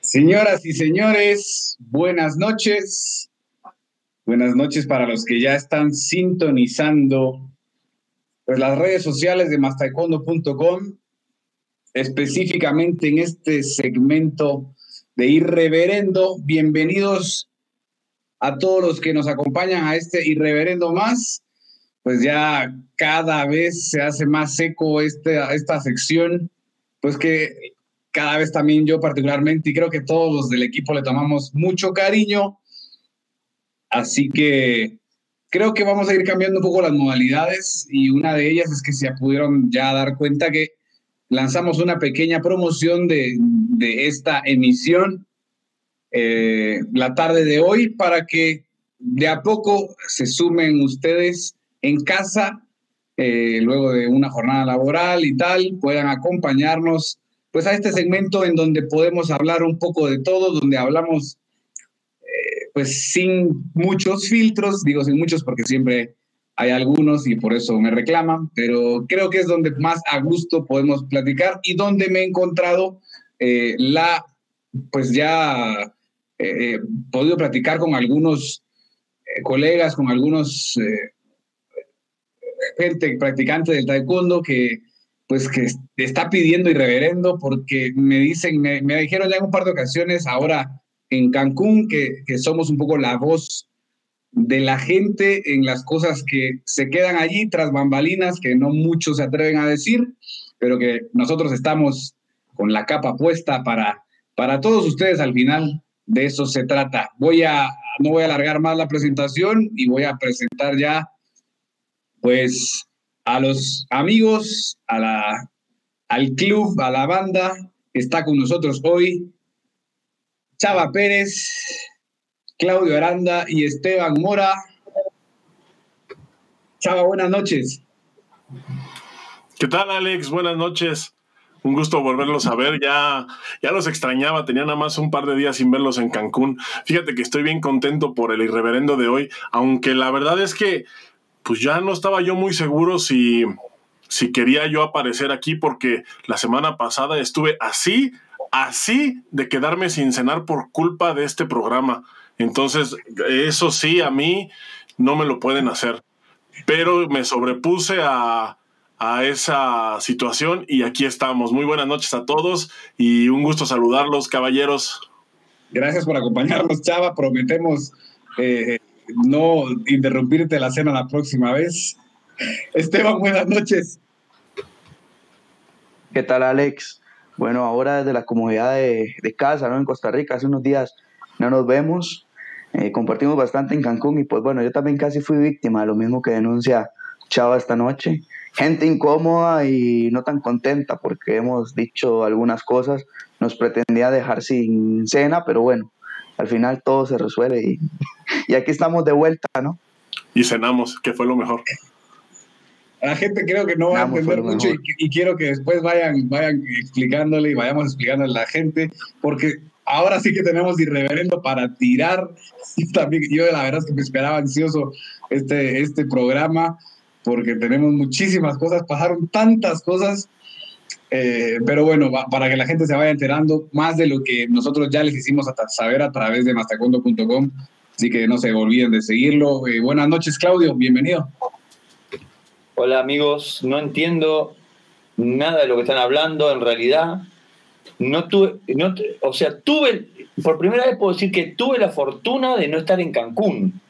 Señoras y señores, buenas noches. Buenas noches para los que ya están sintonizando pues, las redes sociales de mastaekwondo.com, específicamente en este segmento de Irreverendo. Bienvenidos a todos los que nos acompañan a este Irreverendo más. Pues ya cada vez se hace más seco esta sección, pues que cada vez también yo particularmente, y creo que todos los del equipo le tomamos mucho cariño. Así que creo que vamos a ir cambiando un poco las modalidades y una de ellas es que se pudieron ya dar cuenta que lanzamos una pequeña promoción de, de esta emisión eh, la tarde de hoy para que de a poco se sumen ustedes en casa, eh, luego de una jornada laboral y tal, puedan acompañarnos pues a este segmento en donde podemos hablar un poco de todo, donde hablamos eh, pues sin muchos filtros, digo sin muchos porque siempre hay algunos y por eso me reclaman, pero creo que es donde más a gusto podemos platicar y donde me he encontrado eh, la, pues ya he eh, podido platicar con algunos colegas, con algunos gente practicante del taekwondo que pues que está pidiendo y reverendo porque me dicen, me, dijeron ya en un par de ocasiones ahora en Cancún que, que, somos un poco la voz de la gente en las cosas que se quedan allí tras bambalinas que no muchos se atreven a decir, pero que nosotros estamos con la capa puesta para, para todos ustedes al final. De eso se trata. Voy a, no voy a alargar más la presentación y voy a presentar ya, pues, a los amigos, a la, al club, a la banda está con nosotros hoy Chava Pérez, Claudio Aranda y Esteban Mora. Chava, buenas noches. ¿Qué tal, Alex? Buenas noches. Un gusto volverlos a ver. Ya, ya los extrañaba. Tenía nada más un par de días sin verlos en Cancún. Fíjate que estoy bien contento por el irreverendo de hoy, aunque la verdad es que pues ya no estaba yo muy seguro si, si quería yo aparecer aquí porque la semana pasada estuve así, así de quedarme sin cenar por culpa de este programa. Entonces, eso sí, a mí no me lo pueden hacer. Pero me sobrepuse a, a esa situación y aquí estamos. Muy buenas noches a todos y un gusto saludarlos, caballeros. Gracias por acompañarnos, Chava. Prometemos eh, no interrumpirte la cena la próxima vez. Esteban, buenas noches. ¿Qué tal, Alex? Bueno, ahora desde la comodidad de, casa, ¿no? En Costa Rica, hace unos días no nos vemos, eh, compartimos bastante en Cancún y pues bueno, yo también casi fui víctima de lo mismo que denuncia Chava esta noche. Gente incómoda y no tan contenta porque hemos dicho algunas cosas, nos pretendía dejar sin cena, pero bueno, al final todo se resuelve y, y aquí estamos de vuelta, ¿no? Y cenamos, que fue lo mejor. La gente creo que no va a entender mucho y, quiero que después vayan, vayan explicándole y vayamos explicándole a la gente, porque ahora sí que tenemos irreverendo para tirar. Y también yo la verdad es que me esperaba ansioso este, este programa, porque tenemos muchísimas cosas, pasaron tantas cosas eh, pero bueno, para que la gente se vaya enterando más de lo que nosotros ya les hicimos saber a través de mastacondo.com. Así que no se olviden de seguirlo. Eh, buenas noches, Claudio. Bienvenido. Hola, amigos. No entiendo nada de lo que están hablando. En realidad, no tuve, no, o sea, tuve, por primera vez puedo decir que tuve la fortuna de no estar en Cancún.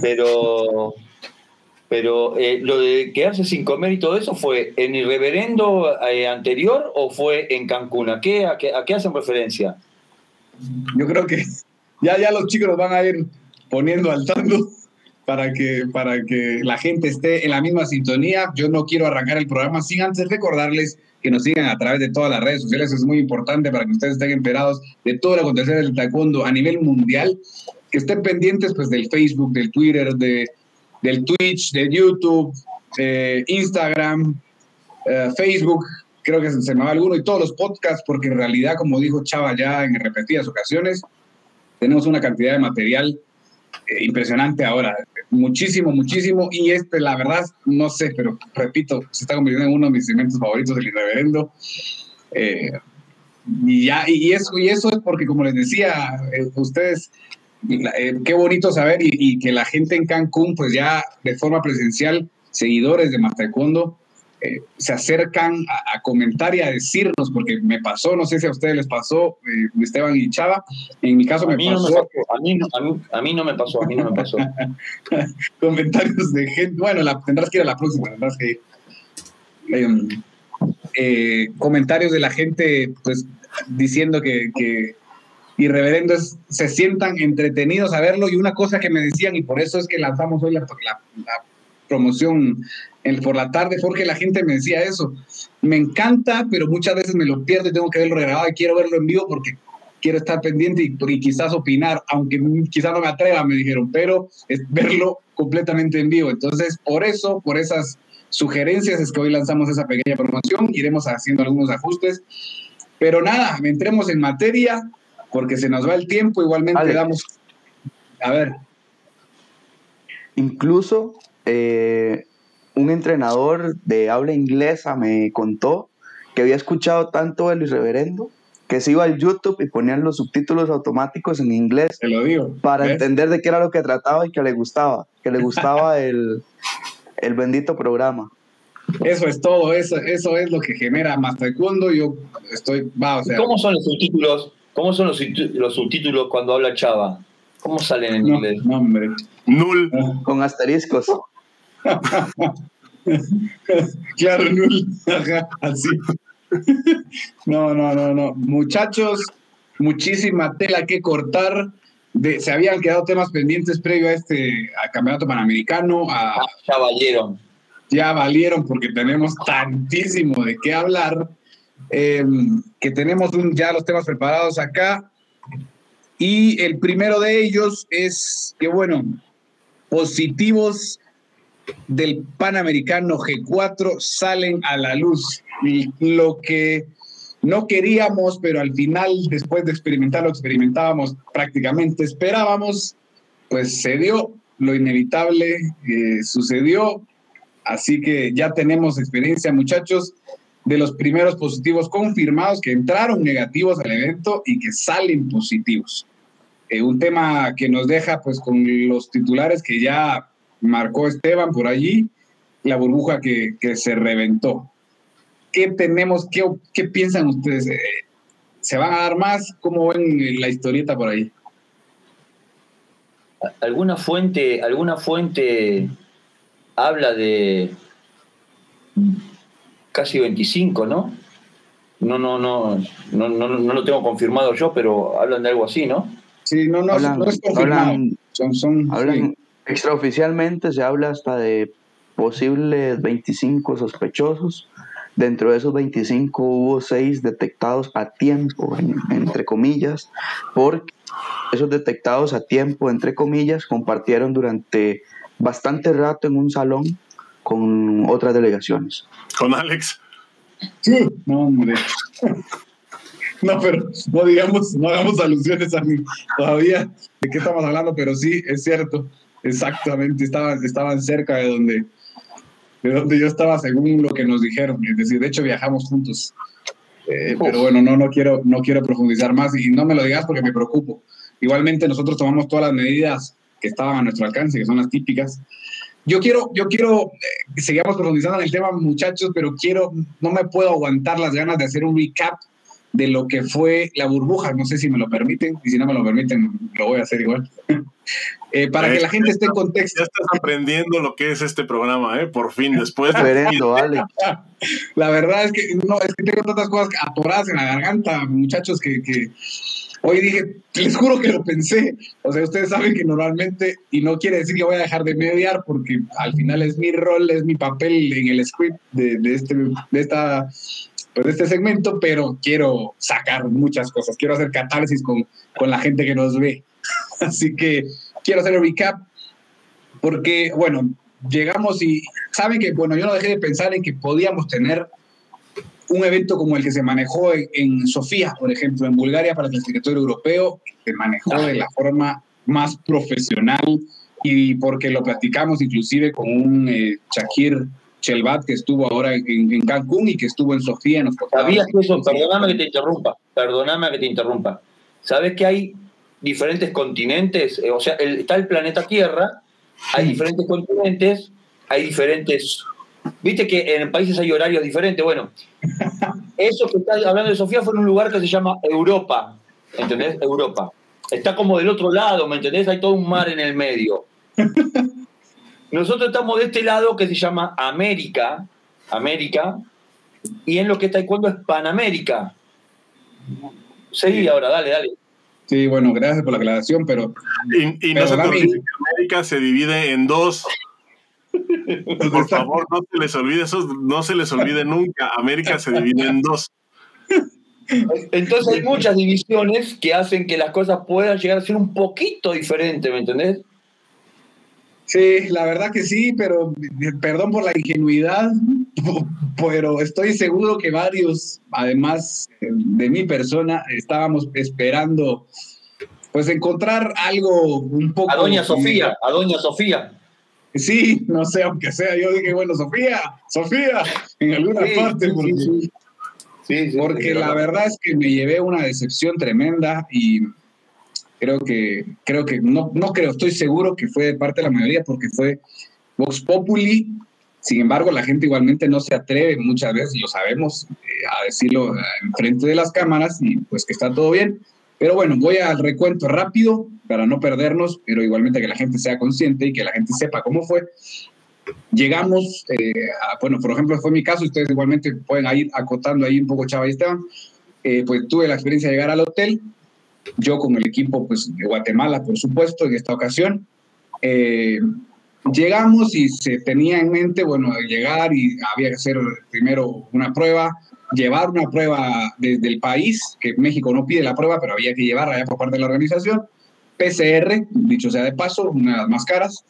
Pero pero eh, lo de quedarse sin comer y todo eso fue en el reverendo eh, anterior o fue en Cancún? ¿A qué, a qué, hacen referencia? Yo creo que ya, ya los chicos van a ir poniendo al tanto para que, para que la gente esté en la misma sintonía. Yo no quiero arrancar el programa sin antes recordarles que nos sigan a través de todas las redes sociales. Es muy importante para que ustedes estén enterados de todo lo acontecer del taekwondo a nivel mundial. Que estén pendientes pues, del Facebook, del Twitter, de, del Twitch, de YouTube, Instagram, eh, Facebook, creo que se me va alguno, y todos los podcasts, porque en realidad, como dijo Chava ya en repetidas ocasiones, tenemos una cantidad de material eh, impresionante ahora, muchísimo, muchísimo, y este, la verdad, no sé, pero repito, se está convirtiendo en uno de mis segmentos favoritos del irreverendo. Eh, y ya, y eso, y eso es porque, como les decía, eh, ustedes, qué bonito saber y, que la gente en Cancún, pues ya de forma presencial, seguidores de Taekwondo, eh, se acercan a, comentar y a decirnos, porque me pasó, no sé si a ustedes les pasó, Esteban y Chava, en mi caso me, pasó, A, mí, a, mí, no me pasó, a mí no me pasó. comentarios de gente, bueno, la, tendrás que ir a la próxima, tendrás que ir. Em, eh, comentarios de la gente, pues diciendo que, que se sientan entretenidos a verlo. Y una cosa que me decían, y por eso es que lanzamos hoy la, promoción por la tarde, porque la gente me decía eso. Me encanta, pero muchas veces me lo pierdo y tengo que verlo grabado y quiero verlo en vivo porque quiero estar pendiente y, y, quizás opinar, aunque quizás no me atreva, me dijeron, pero es verlo completamente en vivo. Entonces, por eso, por esas sugerencias es que hoy lanzamos esa pequeña promoción, iremos haciendo algunos ajustes, pero nada, entremos en materia porque se nos va el tiempo, igualmente damos... A ver. Incluso eh, un entrenador de habla inglesa me contó que había escuchado tanto el irreverendo que se iba al YouTube y ponían los subtítulos automáticos en inglés lo digo, para entender de qué era lo que trataba y que le gustaba, que le gustaba el, el bendito programa. Eso es todo, eso, eso es lo que genera más taekwondo. Yo estoy, va, ¿Cómo son los subtítulos? ¿Cómo son los, los subtítulos cuando habla Chava? ¿Cómo salen en inglés? No, hombre. Null. Ah. Con asteriscos. claro, así. no, no, no, no. Muchachos, muchísima tela que cortar se habían quedado temas pendientes previo a este campeonato panamericano. A, ah, ya valieron. Ya valieron porque tenemos tantísimo de qué hablar. Em, que tenemos ya los temas preparados acá. Y el primero de ellos es que, bueno, positivos del Panamericano G4 salen a la luz. Lo que no queríamos, pero al final, después de experimentarlo, experimentábamos prácticamente, esperábamos, pues se dio, lo inevitable eh, sucedió, así que ya tenemos experiencia, muchachos, de los primeros positivos confirmados que entraron negativos al evento y que salen positivos. Eh, un tema que nos deja pues con los titulares que ya marcó Esteban por allí, la burbuja que, que se reventó. ¿qué tenemos? ¿Qué, qué piensan ustedes? Eh, ¿Se van a dar más? ¿Cómo ven la historieta por ahí? ¿Alguna fuente, alguna fuente habla de casi 25, ¿no? No, no, no, no, no, no lo tengo confirmado yo, pero hablan de algo así, ¿no? Sí, no, no, no es confirmado. son, son, Extraoficialmente se habla hasta de posibles 25 sospechosos Dentro de esos 25 hubo 6 detectados a tiempo, entre comillas, porque esos detectados a tiempo, entre comillas, compartieron durante bastante rato en un salón con otras delegaciones. ¿Con Alex? Sí, no, hombre. No, pero no digamos, no hagamos alusiones a mí todavía de qué estamos hablando, pero sí, es cierto, exactamente, estaban, estaban cerca de donde, de donde yo estaba según lo que nos dijeron. Es decir, de hecho viajamos juntos. Eh, pero bueno, no, no, quiero, no quiero profundizar más y no me lo digas porque me preocupo. Igualmente nosotros tomamos todas las medidas que estaban a nuestro alcance, que son las típicas. Yo quiero, yo quiero eh, sigamos profundizando en el tema, muchachos, pero quiero, no me puedo aguantar las ganas de hacer un recap de lo que fue la burbuja. No sé si me lo permiten, y si no me lo permiten, lo voy a hacer igual. Eh, para que la gente esté en contexto. Ya estás aprendiendo lo que es este programa, ¿eh? Por fin, después de... vale. La verdad es que, no, es que tengo tantas cosas atoradas en la garganta, muchachos, que, que hoy dije, les juro que lo pensé. O sea, ustedes saben que normalmente, y no quiere decir que voy a dejar de mediar, porque al final es mi rol, es mi papel en el script de, de, este, de esta pues, este segmento, pero quiero sacar muchas cosas, quiero hacer catarsis con, con la gente que nos ve. Así que quiero hacer el recap, porque, bueno, llegamos y saben que, bueno, yo no dejé de pensar en que podíamos tener un evento como el que se manejó en, Sofía, por ejemplo, en Bulgaria para el clasificatorio europeo, se manejó de la forma más profesional y porque lo platicamos inclusive con un eh, Shakir Chelbat, que estuvo ahora en, Cancún y que estuvo en Sofía. Nos ¿Sabías eso? Perdóname que te interrumpa, perdóname que te interrumpa. ¿Sabes que hay diferentes continentes? Eh, o sea, está el planeta Tierra, hay diferentes continentes, hay diferentes... Viste que en países hay horarios diferentes. Bueno, eso que estás hablando de Sofía fue en un lugar que se llama Europa, ¿entendés? Europa. Está como del otro lado, ¿me entendés? Hay todo un mar en el medio. Nosotros estamos de este lado que se llama América, América, y en lo que está taekwondo es Panamérica. Seguí ahora, dale, dale. Sí, bueno, gracias por la aclaración, pero. Y, nosotros que América se divide en dos. Por favor, no se les olvide eso, no se les olvide nunca. América se divide en dos. Entonces hay muchas divisiones que hacen que las cosas puedan llegar a ser un poquito diferentes, ¿me entendés? Sí, la verdad que sí, pero perdón por la ingenuidad, pero estoy seguro que varios, además de mi persona, estábamos esperando pues encontrar algo un poco... A doña Sofía, a doña Sofía. Sí, no sé, aunque sea, yo dije, bueno, Sofía, Sofía, en alguna parte, porque, sí, porque la verdad es que me llevé una decepción tremenda y creo que, creo que, no, no creo, estoy seguro que fue de parte de la mayoría porque fue Vox Populi. Sin embargo, la gente igualmente no se atreve muchas veces, lo sabemos, eh, a decirlo en frente de las cámaras y pues que está todo bien. Pero bueno, voy al recuento rápido para no perdernos, pero igualmente que la gente sea consciente y que la gente sepa cómo fue. Llegamos, eh, bueno, por ejemplo, fue mi caso, ustedes igualmente pueden ir acotando ahí un poco, Chava y Esteban. Eh, pues tuve la experiencia de llegar al hotel, yo con el equipo pues, de Guatemala, por supuesto, en esta ocasión. Eh, llegamos y se tenía en mente, bueno, llegar y había que hacer primero una prueba, llevar una prueba desde el país, que México no pide la prueba, pero había que llevarla ya por parte de la organización, PCR, dicho sea de paso, una de las más caras,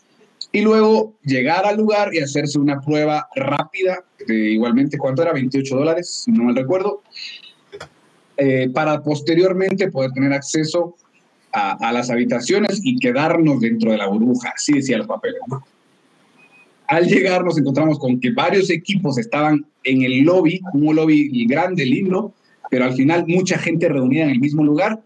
y luego llegar al lugar y hacerse una prueba rápida, igualmente, ¿cuánto era? 28 dólares, si no mal recuerdo, eh, para posteriormente poder tener acceso a, las habitaciones y quedarnos dentro de la burbuja, así decía los papeles. Al llegar nos encontramos con que varios equipos estaban en el lobby, un lobby grande, lindo, pero al final mucha gente reunida en el mismo lugar.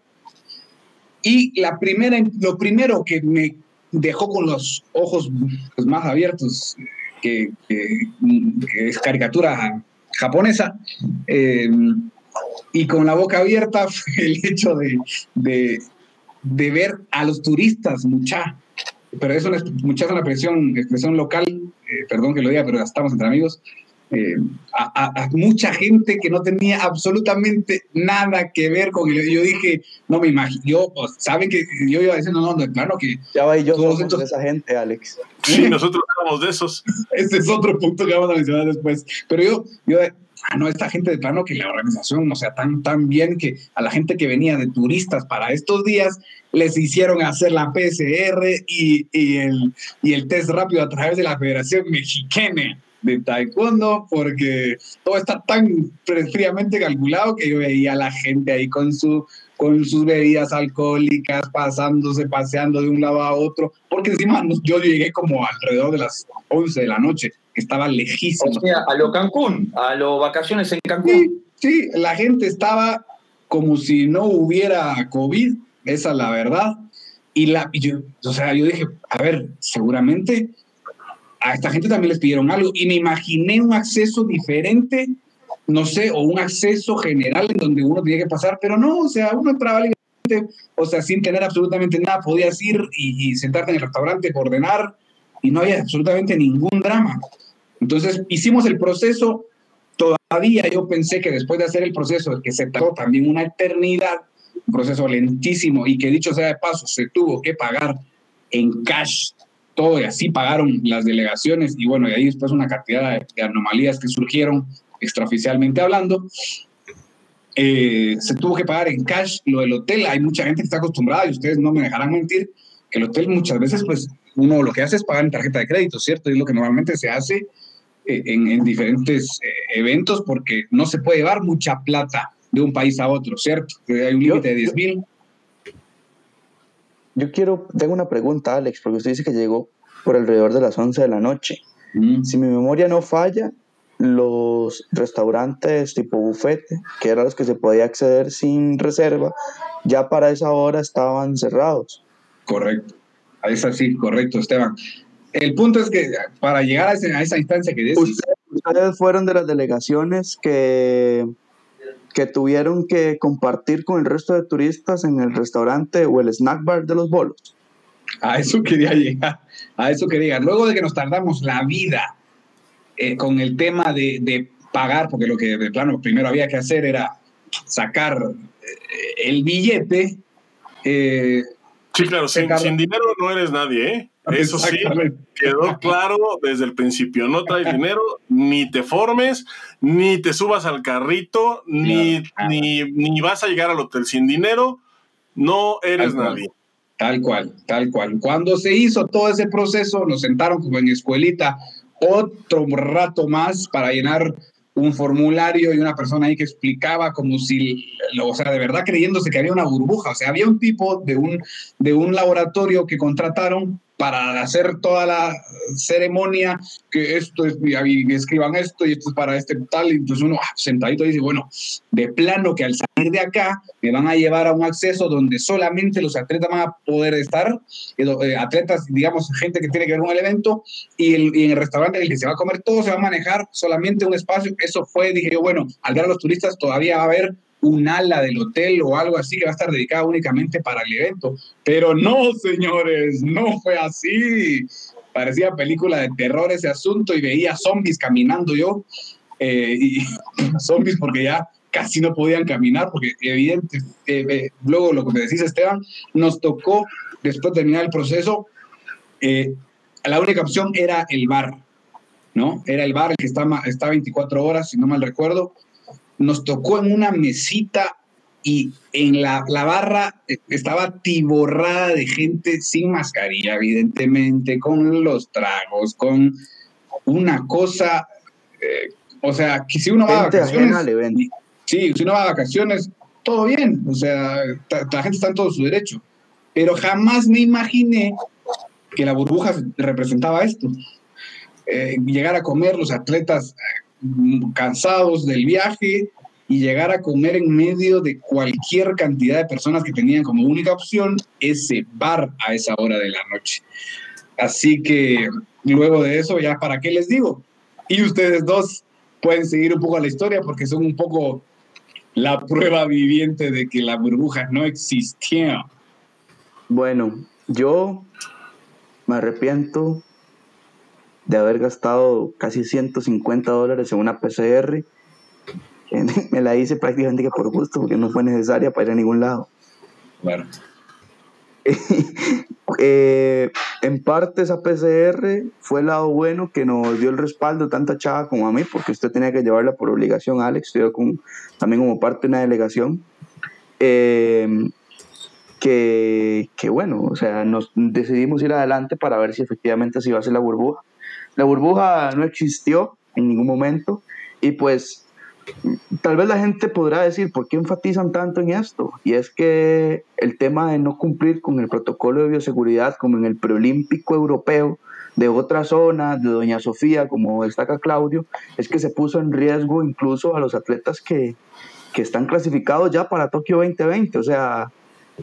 Y la primera, lo primero que me dejó con los ojos pues, más abiertos, que, es caricatura japonesa, eh, y con la boca abierta fue el hecho de, de, de ver a los turistas, mucha, pero eso es mucha una expresión, expresión local, eh, perdón que lo diga, pero estamos entre amigos, eh, a, mucha gente que no tenía absolutamente nada que ver con él. Yo dije, no me imagino, yo, pues, saben que yo iba diciendo, no, no, claro que... Ya va y yo somos de esa gente, Alex. Sí, nosotros somos de esos. Ese es otro punto que vamos a mencionar después. Pero yo, yo no, esta gente de plano que la organización, o sea, tan, tan bien que a la gente que venía de turistas para estos días les hicieron hacer la PCR y, y el, y el test rápido a través de la Federación Mexicana de Taekwondo, porque todo está tan fríamente calculado que yo veía a la gente ahí con, su, con sus bebidas alcohólicas, pasándose, paseando de un lado a otro, porque encima yo llegué como alrededor de las 11 de la noche estaba lejísimo. O sea, a lo Cancún, a lo vacaciones en Cancún. Sí, la gente estaba como si no hubiera COVID, esa es la verdad. Y, la, yo, o sea, yo dije, a ver, seguramente a esta gente también les pidieron algo. Y me imaginé un acceso diferente, no sé, o un acceso general en donde uno tenía que pasar, pero no, o sea, uno entraba libremente, o sea, sin tener absolutamente nada, podías ir y, y sentarte en el restaurante, ordenar, y no había absolutamente ningún drama. Entonces hicimos el proceso, todavía yo pensé que después de hacer el proceso, que se tardó también una eternidad, un proceso lentísimo y que dicho sea de paso, se tuvo que pagar en cash todo y así pagaron las delegaciones y bueno, y ahí después una cantidad de, anomalías que surgieron extraoficialmente hablando. Eh, se tuvo que pagar en cash lo del hotel. Hay mucha gente que está acostumbrada y ustedes no me dejarán mentir que el hotel muchas veces pues uno lo que hace es pagar en tarjeta de crédito, ¿cierto? Y es lo que normalmente se hace eh, en, diferentes eh, eventos porque no se puede llevar mucha plata de un país a otro, ¿cierto? Hay un límite de 10 mil. Yo quiero, tengo una pregunta, Alex, porque usted dice que llegó por alrededor de las 11 de la noche. Mm. Si mi memoria no falla, los restaurantes tipo bufete, que eran los que se podía acceder sin reserva, ya para esa hora estaban cerrados. Correcto. Es así, correcto, Esteban. El punto es que para llegar a, esa instancia que dices... Ustedes fueron de las delegaciones que, que tuvieron que compartir con el resto de turistas en el restaurante o el snack bar de los bolos. A eso quería llegar, a eso quería llegar. Luego de que nos tardamos la vida eh, con el tema de, de, pagar, porque lo que de plano primero había que hacer era sacar eh, el billete. Eh, sí, claro, sin, sin, dinero no eres nadie, ¿eh? Eso sí, quedó claro desde el principio. No traes dinero, ni te formes, ni te subas al carrito, ni, ni, ni, vas a llegar al hotel sin dinero. No eres nadie. Tal cual, tal cual. Cuando se hizo todo ese proceso, nos sentaron como en escuelita otro rato más para llenar un formulario y una persona ahí que explicaba como si, o sea, de verdad creyéndose que había una burbuja. O sea, había un tipo de un, de un laboratorio que contrataron para hacer toda la ceremonia, que esto es, y escriban esto y esto es para este tal, y entonces uno ah, sentadito dice, bueno, de plano que al salir de acá me van a llevar a un acceso donde solamente los atletas van a poder estar, eh, eh, atletas, digamos, gente que tiene que ver con el evento, y, y en el restaurante en el que se va a comer todo se va a manejar solamente un espacio, eso fue, dije yo, bueno, al ver a los turistas todavía va a haber un ala del hotel o algo así que va a estar dedicada únicamente para el evento. Pero no, señores, no fue así. Parecía película de terror ese asunto y veía zombies caminando yo. Eh, y zombies porque ya casi no podían caminar, porque evidente, eh, eh, luego lo que me decís Esteban, nos tocó, después de terminar el proceso, la única opción era el bar, ¿no? Era el bar el que está, está 24 horas, si no mal recuerdo, nos tocó en una mesita y en la, barra estaba tiborrada de gente sin mascarilla, evidentemente, con los tragos, con una cosa, eh, o sea, que si uno va a vacaciones, sí, si uno va a vacaciones, todo bien, o sea, la gente está en todo su derecho, pero jamás me imaginé que la burbuja representaba esto. Eh, llegar a comer los atletas cansados del viaje y llegar a comer en medio de cualquier cantidad de personas que tenían como única opción ese bar a esa hora de la noche. Así que luego de eso, ya para qué les digo. Y ustedes dos pueden seguir un poco la historia porque son un poco la prueba viviente de que la burbuja no existía. Bueno, yo me arrepiento de haber gastado casi 150 dólares en una PCR. me la hice prácticamente por gusto, porque no fue necesaria para ir a ningún lado. Bueno. Eh, en parte esa PCR fue el lado bueno que nos dio el respaldo tanto a Chava como a mí, porque usted tenía que llevarla por obligación, Alex, yo con, también como parte de una delegación. Eh, que, que, bueno, o sea, nos decidimos ir adelante para ver si efectivamente se iba a hacer la burbuja. La burbuja no existió en ningún momento y pues tal vez la gente podrá decir, ¿por qué enfatizan tanto en esto? Y es que el tema de no cumplir con el protocolo de bioseguridad como en el preolímpico europeo de otras zonas, de Doña Sofía, como destaca Claudio, es que se puso en riesgo incluso a los atletas que, que están clasificados ya para Tokio 2020. O sea,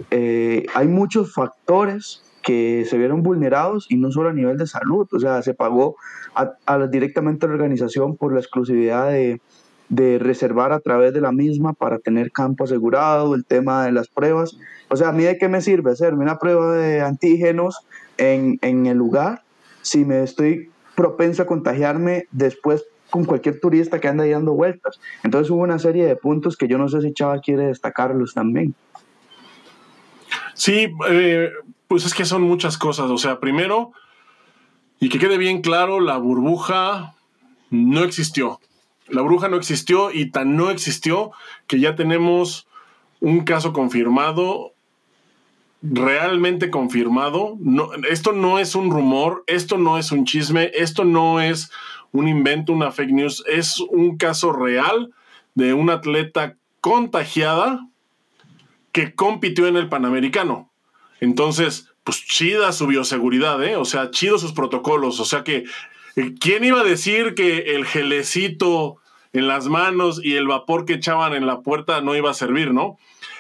eh, hay muchos factores que se vieron vulnerados y no solo a nivel de salud, o sea, se pagó a, directamente a la organización por la exclusividad de, de, reservar a través de la misma para tener campo asegurado, el tema de las pruebas. O sea, a mí de qué me sirve hacerme una prueba de antígenos en, en el lugar si me estoy propenso a contagiarme después con cualquier turista que anda dando vueltas. Entonces hubo una serie de puntos que yo no sé si Chava quiere destacarlos también. Sí, eh, pues es que son muchas cosas. O sea, primero, y que quede bien claro, la burbuja no existió. La burbuja no existió y tan no existió que ya tenemos un caso confirmado, realmente confirmado. Esto no es un rumor, esto no es un chisme, esto no es un invento, una fake news, es un caso real de una atleta contagiada que compitió en el Panamericano. Entonces, pues chida su bioseguridad, ¿eh? O sea, chido sus protocolos. O sea que eh, ¿quién iba a decir que el gelecito en las manos y el vapor que echaban en la puerta no iba a servir, ¿no?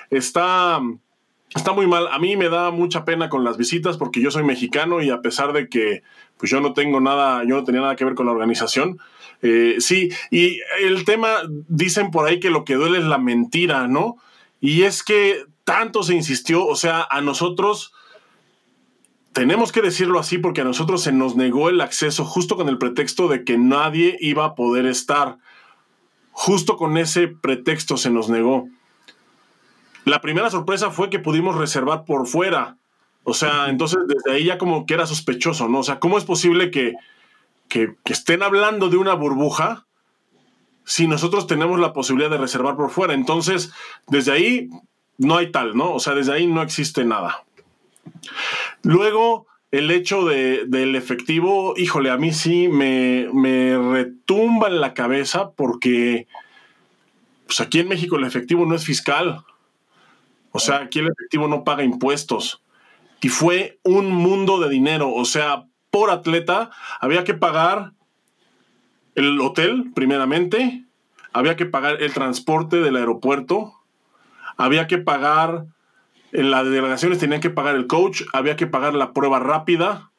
Está, está muy mal. A mí me da mucha pena con las visitas porque yo soy mexicano y a pesar de que pues yo no tengo nada, yo no tenía nada que ver con la organización, eh, sí, y el tema, dicen por ahí que lo que duele es la mentira, ¿no? Y es que tanto se insistió, o sea, a nosotros tenemos que decirlo así porque a nosotros se nos negó el acceso justo con el pretexto de que nadie iba a poder estar. Justo con ese pretexto se nos negó. La primera sorpresa fue que pudimos reservar por fuera. O sea, entonces desde ahí ya como que era sospechoso, ¿no? O sea, ¿cómo es posible que, que, que estén hablando de una burbuja si nosotros tenemos la posibilidad de reservar por fuera? Entonces, desde ahí no hay tal, ¿no? O sea, desde ahí no existe nada. Luego, el hecho de, del efectivo, híjole, a mí sí me, me retumba en la cabeza porque pues aquí en México el efectivo no es fiscal. O sea, aquí el efectivo no paga impuestos. Y fue un mundo de dinero. O sea, por atleta había que pagar el hotel, primeramente. Había que pagar el transporte del aeropuerto. Había que pagar en las delegaciones tenían que pagar el coach, había que pagar la prueba rápida.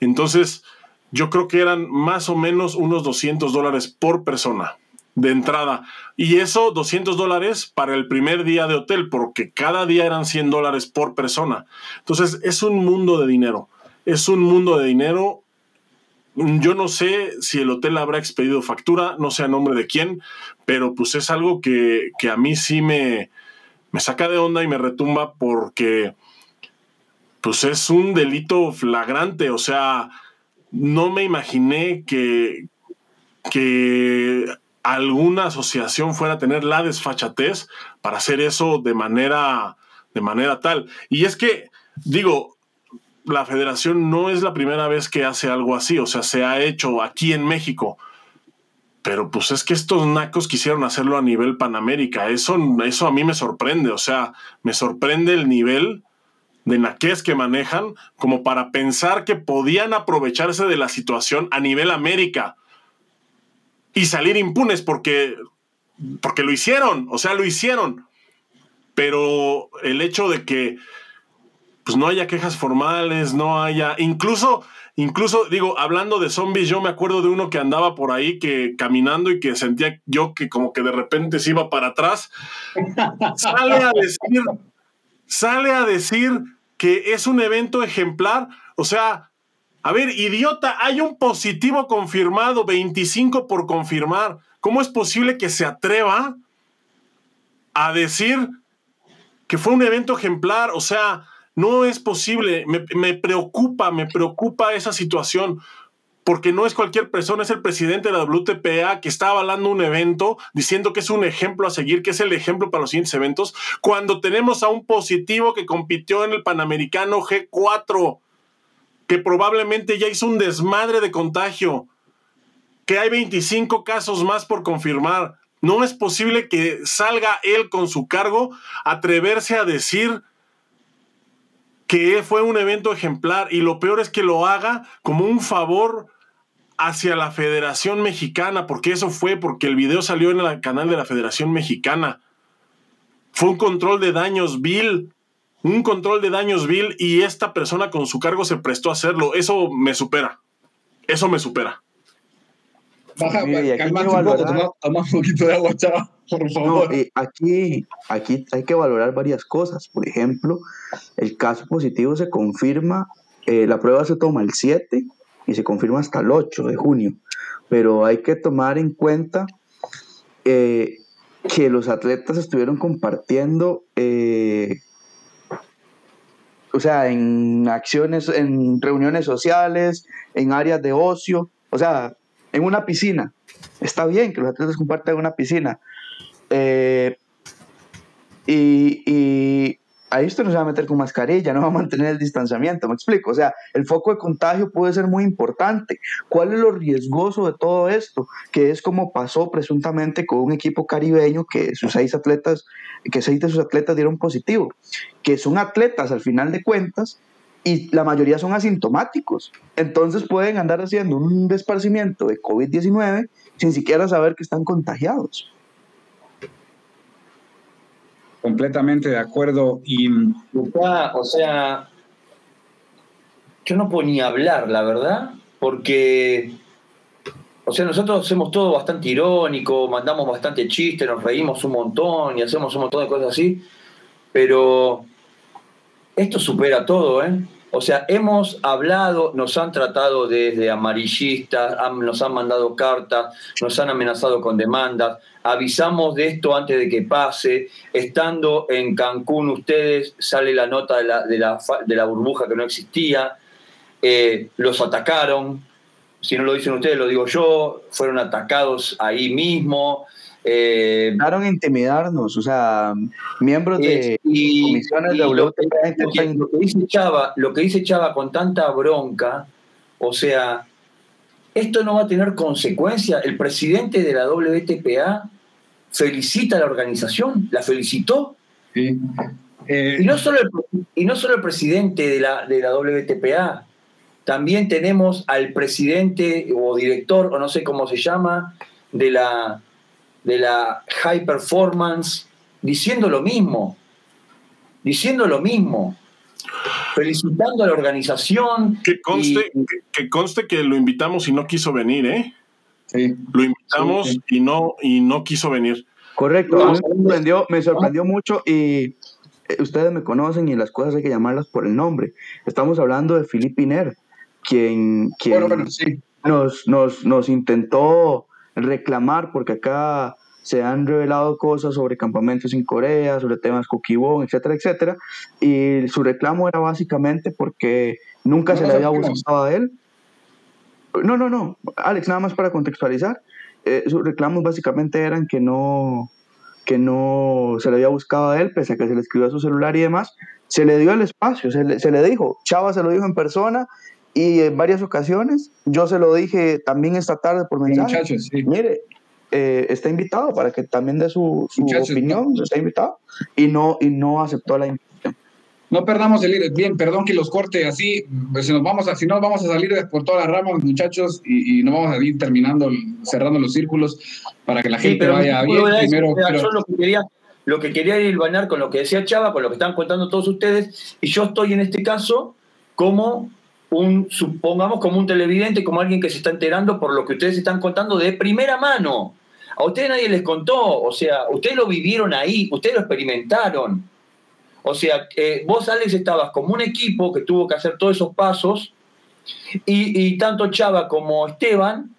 Entonces, yo creo que eran más o menos unos 200 dólares por persona de entrada. Y eso, 200 dólares para el primer día de hotel, porque cada día eran 100 dólares por persona. Entonces, es un mundo de dinero. Es un mundo de dinero. Yo no sé si el hotel habrá expedido factura, no sé a nombre de quién, pero pues es algo que, que a mí sí me, me saca de onda y me retumba porque pues es un delito flagrante, o sea, no me imaginé que, que alguna asociación fuera a tener la desfachatez para hacer eso de manera, de manera tal. Y es que, digo, la federación no es la primera vez que hace algo así, o sea, se ha hecho aquí en México. Pero pues es que estos nacos quisieron hacerlo a nivel Panamérica. Eso, eso a mí me sorprende. O sea, me sorprende el nivel de naques que manejan como para pensar que podían aprovecharse de la situación a nivel América y salir impunes porque, porque lo hicieron. O sea, lo hicieron. Pero el hecho de que pues no haya quejas formales, no haya, incluso Incluso, digo, hablando de zombies, yo me acuerdo de uno que andaba por ahí que caminando y que sentía yo que como que de repente se iba para atrás. Sale a decir, sale a decir que es un evento ejemplar. O sea, a ver, idiota, hay un positivo confirmado, 25 por confirmar. ¿Cómo es posible que se atreva a decir que fue un evento ejemplar? O sea, no es posible, me, preocupa, me preocupa esa situación, porque no es cualquier persona, es el presidente de la WTPA que está avalando un evento, diciendo que es un ejemplo a seguir, que es el ejemplo para los siguientes eventos, cuando tenemos a un positivo que compitió en el Panamericano G4, que probablemente ya hizo un desmadre de contagio, que hay 25 casos más por confirmar. No es posible que salga él con su cargo atreverse a decir que fue un evento ejemplar y lo peor es que lo haga como un favor hacia la Federación Mexicana, porque eso fue porque el video salió en el canal de la Federación Mexicana. Fue un control de daños vil, un control de daños vil y esta persona con su cargo se prestó a hacerlo. Eso me supera. Eso me supera. Baja, calmate un poco, toma, un poquito de agua, No, eh, aquí, aquí hay que valorar varias cosas. Por ejemplo, el caso positivo se confirma, eh, la prueba se toma el 7 y se confirma hasta el 8 de junio. Pero hay que tomar en cuenta eh, que los atletas estuvieron compartiendo, o sea, en acciones, en reuniones sociales, en áreas de ocio, o sea, en una piscina. Está bien que los atletas compartan una piscina, eh, y, ahí usted no se va a meter con mascarilla, no va a mantener el distanciamiento, me explico. O sea, el foco de contagio puede ser muy importante. ¿Cuál es lo riesgoso de todo esto? Que es como pasó presuntamente con un equipo caribeño que sus seis atletas, que seis de sus atletas dieron positivo, que son atletas al final de cuentas y la mayoría son asintomáticos. Entonces pueden andar haciendo un desparcimiento de COVID-19 sin siquiera saber que están contagiados. Completamente de acuerdo. Y o sea, yo no puedo ni hablar, la verdad, porque, o sea, nosotros hacemos todo bastante irónico, mandamos bastante chiste, nos reímos un montón y hacemos un montón de cosas así, pero esto supera todo, ¿eh? O sea, hemos hablado, nos han tratado desde amarillistas, nos han mandado cartas, nos han amenazado con demandas, avisamos de esto antes de que pase, estando en Cancún ustedes, sale la nota de la, de la, burbuja que no existía, eh, los atacaron, si no lo dicen ustedes, lo digo yo, fueron atacados ahí mismo, eh, Intentaron intimidarnos, o sea, miembros de comisiones de WTP. Lo que, lo, que dice Chava, lo que dice Chava con tanta bronca, o sea, esto no va a tener consecuencia. El presidente de la WTPA felicita a la organización, la felicitó. Sí. Eh, y, no solo el, y no solo el presidente de la, de la WTPA, también tenemos al presidente o director, o no sé cómo se llama, de la, de la high performance, diciendo lo mismo, diciendo lo mismo, felicitando a la organización. Que conste, que, conste que lo invitamos y no quiso venir, ¿eh? Sí. Lo invitamos Y, no, y no quiso venir. Correcto, me sorprendió, me sorprendió mucho y eh, ustedes me conocen y las cosas hay que llamarlas por el nombre. Estamos hablando de Philippe Iner, quien, nos, nos, nos intentó reclamar, porque acá se han revelado cosas sobre campamentos en Corea, sobre temas Kukibon, etcétera, etcétera, y su reclamo era básicamente porque nunca se le había buscado a él. No, no, no, Alex, nada más para contextualizar, eh, sus reclamos básicamente eran que no, que no se le había buscado a él, pese a que se le escribió a su celular y demás, se le dio el espacio, se le, se le dijo, Chava se lo dijo en persona, y en varias ocasiones, yo se lo dije también esta tarde por mensaje. Muchachos, sí. Mire, eh, está invitado para que también dé su, su opinión, está invitado, y no, y no aceptó la invitación. No perdamos el ir. Bien, perdón que los corte así. Pues si, nos vamos a, si no, vamos a salir por todas las ramas, muchachos, y, y no vamos a ir terminando, cerrando los círculos para que la gente vaya bien. Primero, Yo lo que quería, lo que quería ir bañar con lo que decía Chava, con lo que están contando todos ustedes, y yo estoy en este caso como un, supongamos como un televidente, como alguien que se está enterando por lo que ustedes están contando de primera mano. A ustedes nadie les contó, o sea, ustedes lo vivieron ahí, ustedes lo experimentaron. O sea, eh, vos, Alex, estabas como un equipo que tuvo que hacer todos esos pasos y, tanto Chava como Esteban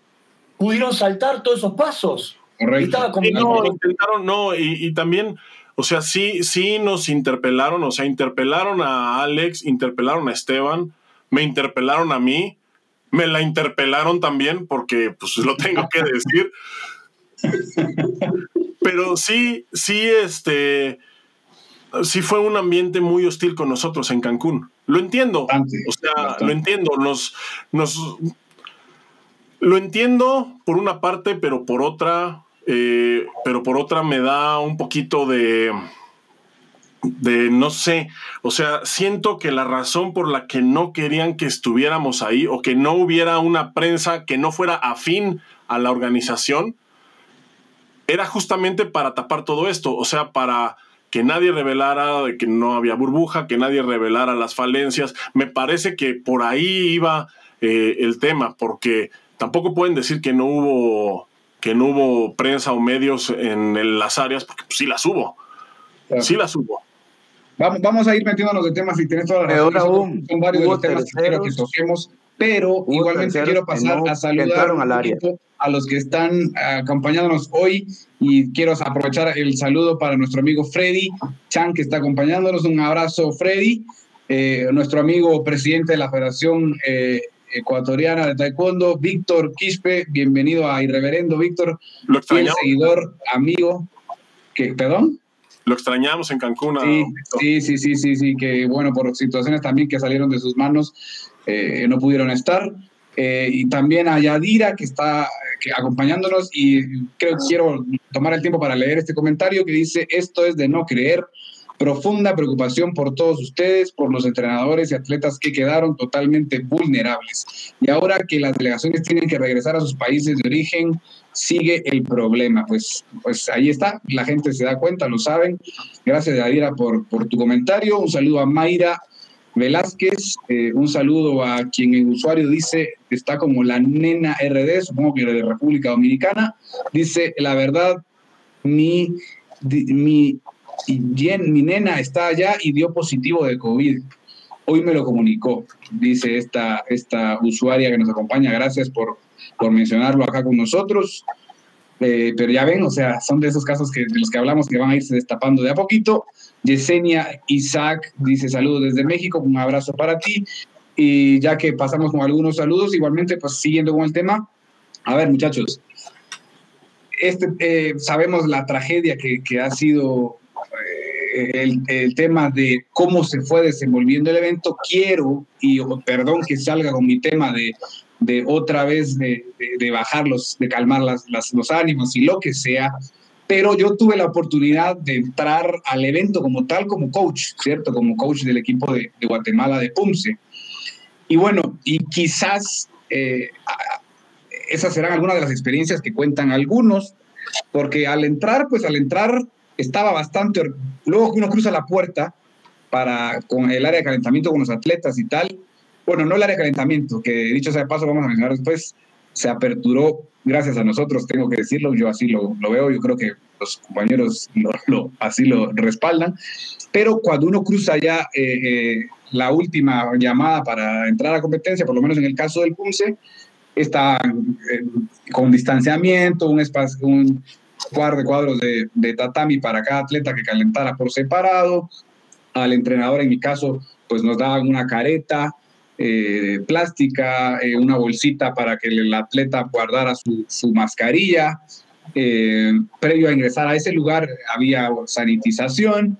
pudieron saltar todos esos pasos. Estaba no, intentaron, no, y, y, también, o sea, sí, sí nos interpelaron, o sea, interpelaron a Alex, interpelaron a Esteban, me interpelaron a mí, me la interpelaron también, porque pues lo tengo que decir. Pero sí, sí, este, sí fue un ambiente muy hostil con nosotros en Cancún. Lo entiendo. o sea, lo entiendo. Nos, nos, lo entiendo por una parte, pero por otra, eh, pero por otra me da un poquito de, de no sé, o sea, siento que la razón por la que no querían que estuviéramos ahí o que no hubiera una prensa que no fuera afín a la organización era justamente para tapar todo esto, o sea, para que nadie revelara de que no había burbuja, que nadie revelara las falencias. Me parece que por ahí iba eh, el tema, porque tampoco pueden decir que no hubo que no hubo prensa o medios en las áreas, porque sí las hubo. Sí las hubo. Vamos, vamos a ir metiéndonos de temas y tienes toda la razón. son varios de los temas que quiero que toquemos, pero igualmente quiero pasar a saludar al área. a los que están acompañándonos hoy y quiero aprovechar el saludo para nuestro amigo Freddy Chan que está acompañándonos. Un abrazo, Freddy, eh, nuestro amigo presidente de la Federación eh, Ecuatoriana de Taekwondo, Víctor Quispe. Bienvenido a Irreverendo, Víctor. Lo seguidor, amigo. que ¿Perdón? Lo extrañamos en Cancún. Sí, sí, sí, sí, sí, que bueno, por situaciones también que salieron de sus manos, eh, no pudieron estar. Eh, y también a Yadira, que está acompañándonos, y creo que quiero tomar el tiempo para leer este comentario que dice, esto es de no creer. Profunda preocupación por todos ustedes, por los entrenadores y atletas que quedaron totalmente vulnerables. Y ahora que las delegaciones tienen que regresar a sus países de origen, sigue el problema. Pues, pues ahí está, la gente se da cuenta, lo saben. Gracias, Yadira, por, por tu comentario. Un saludo a Mayra Velázquez, eh, un saludo a quien el usuario dice está como la nena RD, supongo que de República Dominicana. Dice, la verdad, mi, mi mi nena está allá y dio positivo de COVID. Hoy me lo comunicó, dice esta, esta usuaria que nos acompaña. Gracias por, por mencionarlo acá con nosotros. Eh, pero ya ven, o sea, son de esos casos que, de los que hablamos que van a irse destapando de a poquito. Yesenia Isaac dice saludos desde México, un abrazo para ti. Y ya que pasamos con algunos saludos, igualmente, pues siguiendo con el tema, a ver muchachos, este, eh, sabemos la tragedia que, que ha sido el, tema de cómo se fue desenvolviendo el evento, quiero, y perdón que salga con mi tema de, de otra vez de, de, bajar los, de calmar las, los ánimos y lo que sea, pero yo tuve la oportunidad de entrar al evento como tal, como coach, ¿cierto? Como coach del equipo de, Guatemala de PUMSE. Y bueno, y quizás eh, esas serán algunas de las experiencias que cuentan algunos, porque al entrar, pues al entrar estaba bastante, luego que uno cruza la puerta para, con el área de calentamiento con los atletas y tal, bueno, no el área de calentamiento, que dicho sea de paso, vamos a mencionar después, se aperturó gracias a nosotros, tengo que decirlo, yo así lo, lo veo, yo creo que los compañeros lo, así lo respaldan, pero cuando uno cruza ya eh, eh, la última llamada para entrar a competencia, por lo menos en el caso del PUMSE, está eh, con distanciamiento, un espacio, un, par de cuadros de, de, tatami para cada atleta que calentara por separado. Al entrenador, en mi caso, pues nos daban una careta eh, plástica, eh, una bolsita para que el atleta guardara su, su mascarilla. Eh, previo a ingresar a ese lugar había sanitización,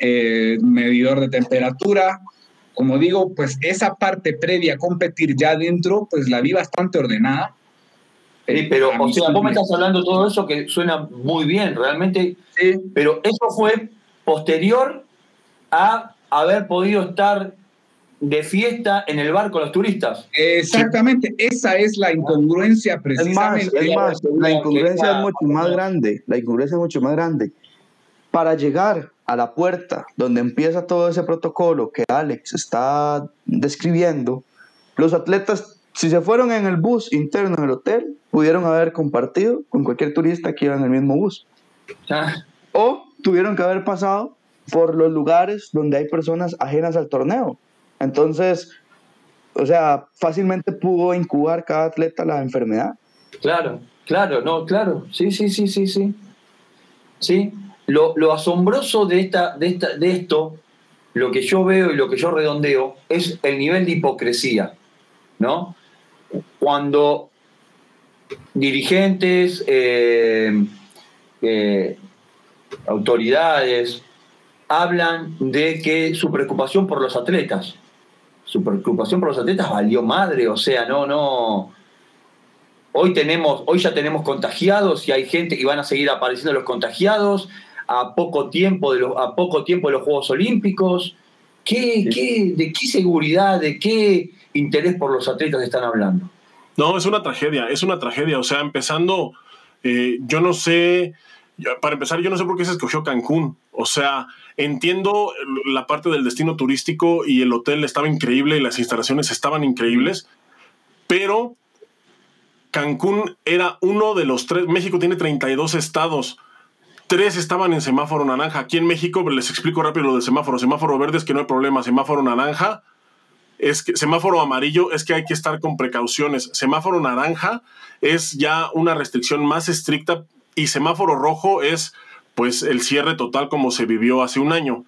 medidor de temperatura. Como digo, pues esa parte previa a competir ya dentro, pues la vi bastante ordenada Sí, pero, o sea, vos me estás hablando todo eso que suena muy bien, realmente. Sí. Pero eso fue posterior a haber podido estar de fiesta en el bar con los turistas. Exactamente, esa es la incongruencia precisamente. Es más, la incongruencia es mucho más grande, la incongruencia es mucho más grande. Para llegar a la puerta donde empieza todo ese protocolo que Alex está describiendo, los atletas si se fueron en el bus interno del hotel, pudieron haber compartido con cualquier turista que iba en el mismo bus. Ah. O tuvieron que haber pasado por los lugares donde hay personas ajenas al torneo. Entonces, o sea, fácilmente pudo incubar cada atleta la enfermedad. Claro, claro, no, claro. Sí, sí, sí, sí, sí. Sí. Lo, lo asombroso de, esta, de, esta, de esto, lo que yo veo y lo que yo redondeo, es el nivel de hipocresía, ¿no? cuando dirigentes, eh, eh, autoridades hablan de que su preocupación por los atletas, su preocupación por los atletas valió madre, o sea, no, no. Hoy tenemos, hoy ya tenemos contagiados y hay gente que van a seguir apareciendo los contagiados a poco tiempo de los, a poco tiempo de los Juegos Olímpicos. ¿Qué, qué, ¿De qué seguridad, de qué interés por los atletas están hablando? No, es una tragedia, es una tragedia. O sea, empezando, eh, yo no sé, para empezar, yo no sé por qué se escogió Cancún. O sea, entiendo la parte del destino turístico y el hotel estaba increíble y las instalaciones estaban increíbles, pero Cancún era uno de los tres, México tiene 32 estados. Tres estaban en semáforo naranja. Aquí en México, les explico rápido lo del semáforo. Semáforo verde es que no hay problema. Semáforo naranja es que semáforo amarillo es que hay que estar con precauciones. Semáforo naranja es ya una restricción más estricta y semáforo rojo es pues el cierre total como se vivió hace un año.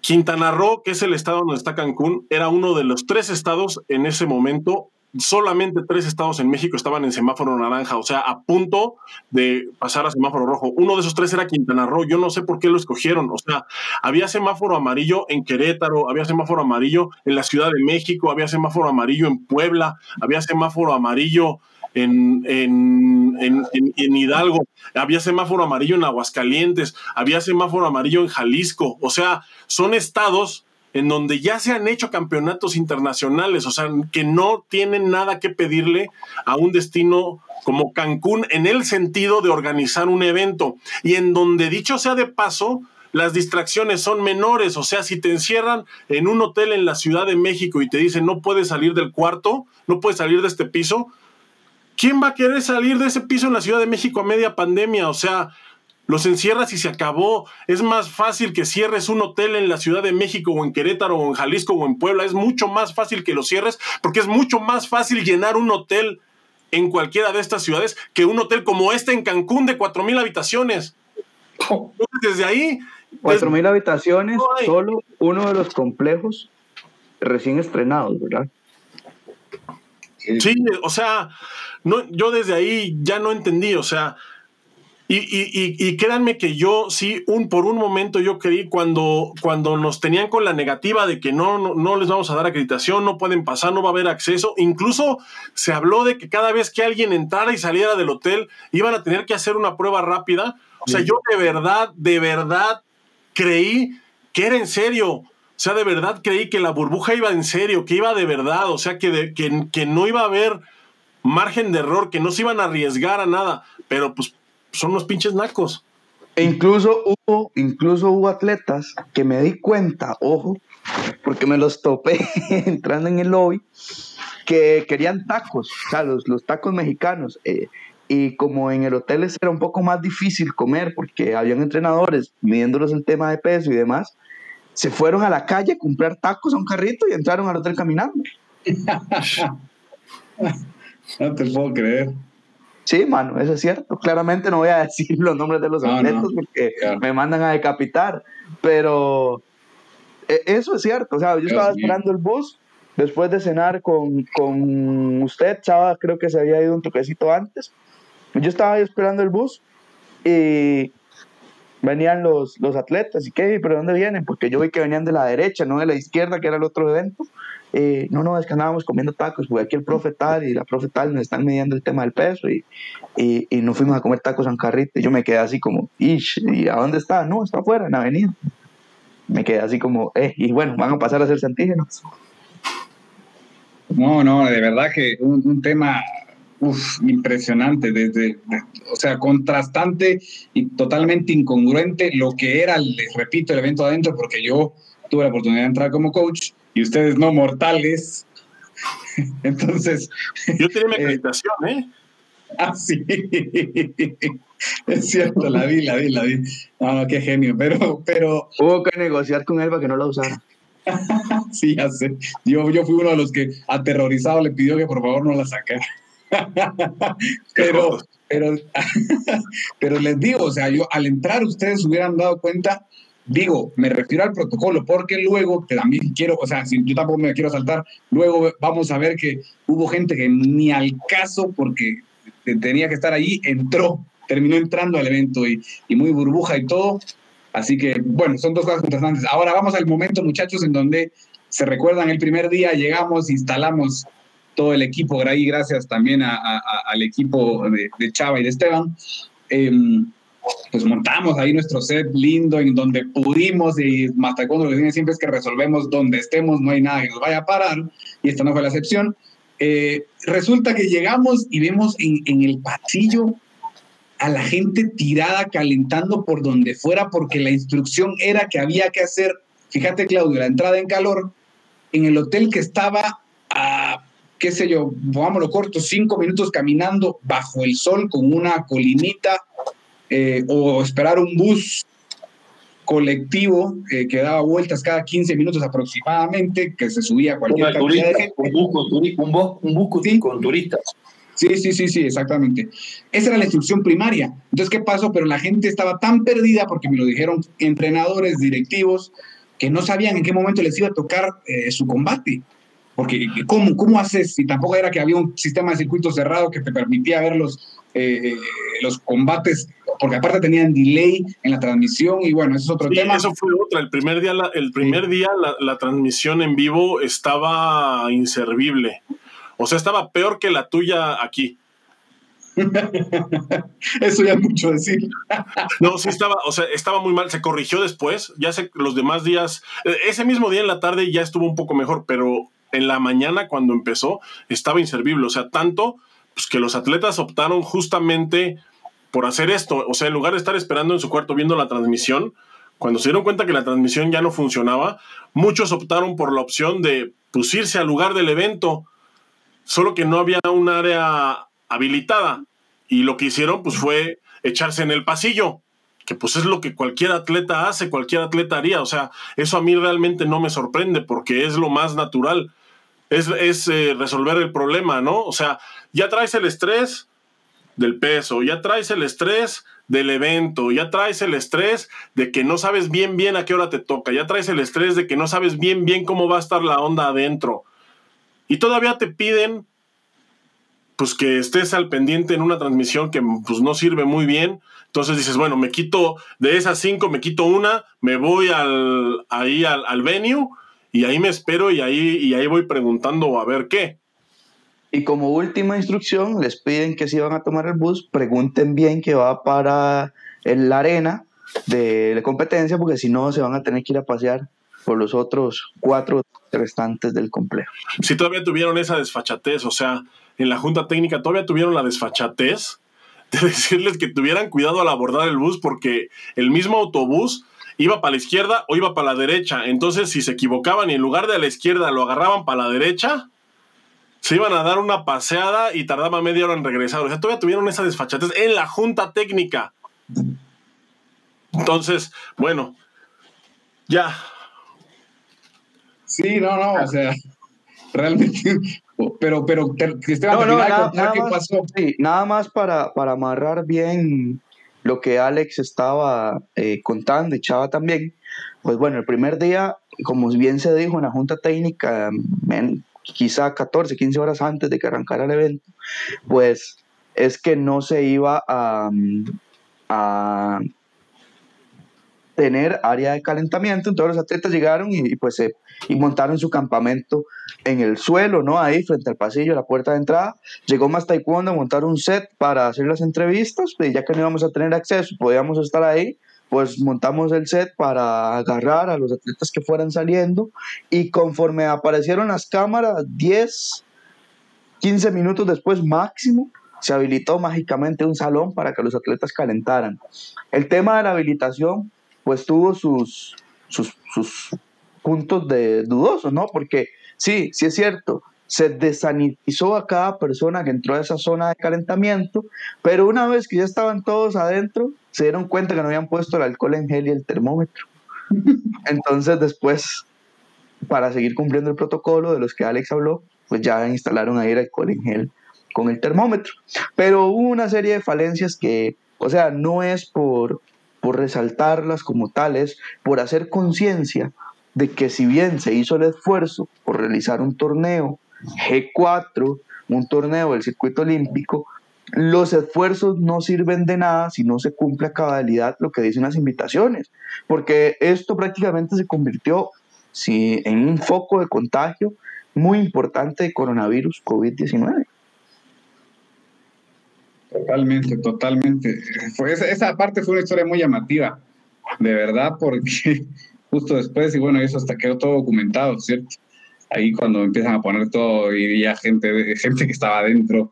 Quintana Roo, que es el estado donde está Cancún, era uno de los tres estados en ese momento solamente tres estados en México estaban en semáforo naranja, o sea, a punto de pasar a semáforo rojo. Uno de esos tres era Quintana Roo, yo no sé por qué lo escogieron, o sea, había semáforo amarillo en Querétaro, había semáforo amarillo en la Ciudad de México, había semáforo amarillo en Puebla, había semáforo amarillo en, en, en, en, Hidalgo, había semáforo amarillo en Aguascalientes, había semáforo amarillo en Jalisco. O sea, son estados en donde ya se han hecho campeonatos internacionales, o sea, que no tienen nada que pedirle a un destino como Cancún en el sentido de organizar un evento. Y en donde dicho sea de paso, las distracciones son menores, o sea, si te encierran en un hotel en la Ciudad de México y te dicen no puedes salir del cuarto, no puedes salir de este piso, ¿quién va a querer salir de ese piso en la Ciudad de México a media pandemia? O sea, los encierras y se acabó. Es más fácil que cierres un hotel en la Ciudad de México o en Querétaro o en Jalisco o en Puebla. Es mucho más fácil que lo cierres porque es mucho más fácil llenar un hotel en cualquiera de estas ciudades que un hotel como este en Cancún de 4.000 habitaciones. desde ahí... 4.000 habitaciones, solo uno de los complejos recién estrenados, ¿verdad? Sí, o sea, no, yo desde ahí ya no entendí, o sea, y, y, y, créanme que yo sí, un, por un momento yo creí cuando, cuando nos tenían con la negativa de que no, no, no, les vamos a dar acreditación, no pueden pasar, no va a haber acceso. Incluso se habló de que cada vez que alguien entrara y saliera del hotel iban a tener que hacer una prueba rápida. O sea, yo de verdad, de verdad creí que era en serio. O sea, de verdad creí que la burbuja iba en serio, que iba de verdad, o sea, que, que, que no iba a haber margen de error, que no se iban a arriesgar a nada. Pero pues son los pinches nacos. E incluso hubo, incluso hubo atletas que me di cuenta, ojo, porque me los topé entrando en el lobby, que querían tacos, o sea, los, tacos mexicanos. Eh, y como en el hotel era un poco más difícil comer porque habían entrenadores midiéndolos el tema de peso y demás, se fueron a la calle a comprar tacos a un carrito y entraron al hotel caminando. no te puedo creer. Sí, mano, eso es cierto. Claramente no voy a decir los nombres de los atletas porque me mandan a decapitar, pero e, eso es cierto. O sea, yo estaba esperando el bus después de cenar con, con usted, Chava, creo que se había ido un toquecito antes. Yo estaba ahí esperando el bus y venían los, los atletas y qué, pero ¿dónde vienen? Porque yo vi que venían de la derecha, no de la izquierda, que era el otro evento. Eh, no, no, es que andábamos comiendo tacos, porque aquí el profe tal y la profe tal nos están midiendo el tema del peso y, y, nos fuimos a comer tacos en carrito y yo me quedé así como, ¿y a dónde está? No, está afuera, en la avenida. Me quedé así como, eh, y bueno, van a pasar a ser antígenos. No, no, de verdad que un, un tema uf, impresionante, desde, o sea, contrastante y totalmente incongruente lo que era, les repito, el evento adentro, porque yo tuve la oportunidad de entrar como coach y ustedes no mortales. Entonces. Yo tenía mi eh, acreditación, ¿eh? Ah, sí. Es cierto, la vi, la vi, la vi. Ah, qué genio, pero, pero. Hubo que negociar con él para que no la usara. sí, ya sé. Yo, yo fui uno de los que aterrorizado le pidió que por favor no la sacara. pero, pero, pero les digo, o sea, yo al entrar ustedes hubieran dado cuenta Digo, me refiero al protocolo, porque luego también quiero, o sea, si yo tampoco me quiero saltar, luego vamos a ver que hubo gente que ni al caso, porque tenía que estar allí, entró, terminó entrando al evento y, y muy burbuja y todo. Así que, bueno, son dos cosas contrastantes. Ahora vamos al momento, muchachos, en donde se recuerdan el primer día, llegamos, instalamos todo el equipo, ahí gracias también al equipo de, Chava y de Esteban. Eh, pues montamos ahí nuestro set lindo en donde pudimos y cuando lo que siempre es que resolvemos donde estemos, no hay nada que nos vaya a parar y esta no fue la excepción. Eh, resulta que llegamos y vemos en, en el pasillo a la gente tirada calentando por donde fuera porque la instrucción era que había que hacer, fíjate Claudio, la entrada en calor en el hotel que estaba a, qué sé yo, vámonos corto, cinco minutos caminando bajo el sol con una colinita eh, o esperar un bus colectivo eh, que daba vueltas cada 15 minutos aproximadamente, que se subía a cualquier de gente. Un bus, con, un bus, un bus ¿Sí? con turistas. Sí, sí, sí, sí, exactamente. Esa era la instrucción primaria. Entonces, ¿qué pasó? Pero la gente estaba tan perdida, porque me lo dijeron entrenadores, directivos, que no sabían en qué momento les iba a tocar eh, su combate. Porque, ¿cómo, ¿cómo haces? Si tampoco era que había un sistema de circuito cerrado que te permitía ver los, los combates porque aparte tenían delay en la transmisión y bueno, eso es otro tema. Eso fue otra. El primer día, la, el primer día la, transmisión en vivo estaba inservible. O sea, estaba peor que la tuya aquí. Eso ya es mucho decir. no, sí estaba, o sea, estaba muy mal. Se corrigió después. Ya sé, los demás días, eh, ese mismo día en la tarde ya estuvo un poco mejor, pero en la mañana cuando empezó estaba inservible. O sea, tanto pues, que los atletas optaron justamente por hacer esto. O sea, en lugar de estar esperando en su cuarto viendo la transmisión, cuando se dieron cuenta que la transmisión ya no funcionaba, muchos optaron por la opción de pues, irse al lugar del evento, solo que no había un área habilitada. Y lo que hicieron pues, fue echarse en el pasillo, que pues es lo que cualquier atleta hace, cualquier atleta haría. O sea, eso a mí realmente no me sorprende porque es lo más natural. Es, es eh, resolver el problema, ¿no? O sea, ya traes el estrés, del peso, ya traes el estrés del evento, ya traes el estrés de que no sabes bien bien a qué hora te toca, ya traes el estrés de que no sabes bien bien cómo va a estar la onda adentro. Y todavía te piden pues que estés al pendiente en una transmisión que pues no sirve muy bien. Entonces dices, bueno, me quito de esas cinco, me quito una, me voy al, ahí al, al venue y ahí me espero y ahí, y ahí voy preguntando a ver qué. Y como última instrucción, les piden que si van a tomar el bus, pregunten bien que va para la arena de la competencia, porque si no, se van a tener que ir a pasear por los otros cuatro restantes del complejo. Si todavía tuvieron esa desfachatez, o sea, en la junta técnica todavía tuvieron la desfachatez de decirles que tuvieran cuidado al abordar el bus, porque el mismo autobús iba para la izquierda o iba para la derecha. Entonces, si se equivocaban y en lugar de a la izquierda lo agarraban para la derecha, se iban a dar una paseada y tardaba media hora en regresar. O sea, todavía tuvieron esa desfachatez en la junta técnica. Entonces, bueno, ya. Sí, no, no, o sea, realmente, pero, pero, Esteban, no, nada, ¿qué más, pasó? Sí, nada más para, para amarrar bien lo que Alex estaba eh, contando y Chava también. Pues bueno, el primer día, como bien se dijo en la junta técnica, quizá 14, 15 horas antes de que arrancara el evento, pues es que no se iba a, a tener área de calentamiento, entonces los atletas llegaron y, pues se y montaron su campamento en el suelo, ¿no? Ahí frente al pasillo, la puerta de entrada. Llegó más taekwondo a montar un set para hacer las entrevistas, pues ya que no íbamos a tener acceso, podíamos estar ahí pues montamos el set para agarrar a los atletas que fueran saliendo y conforme aparecieron las cámaras, 10, 15 minutos después máximo, se habilitó mágicamente un salón para que los atletas calentaran. El tema de la habilitación, pues tuvo sus, sus, sus puntos de dudosos, ¿no? Porque sí, sí es cierto, se desanitizó a cada persona que entró a esa zona de calentamiento, pero una vez que ya estaban todos adentro, se dieron cuenta que no habían puesto el alcohol en gel y el termómetro. Entonces después, para seguir cumpliendo el protocolo de los que Alex habló, pues ya instalaron ahí el alcohol en gel con el termómetro. Pero hubo una serie de falencias que, o sea, no es por, por resaltarlas como tales, por hacer conciencia de que si bien se hizo el esfuerzo por realizar un torneo G4, un torneo del circuito olímpico, los esfuerzos no sirven de nada si no se cumple a cabalidad lo que dicen las invitaciones, porque esto prácticamente se convirtió sí, en un foco de contagio muy importante de coronavirus COVID-19. Totalmente, totalmente. Fue, esa, esa parte fue una historia muy llamativa, de verdad, porque justo después, y bueno, eso hasta quedó todo documentado, ¿cierto? ahí cuando empiezan a poner todo y ya gente, gente que estaba adentro.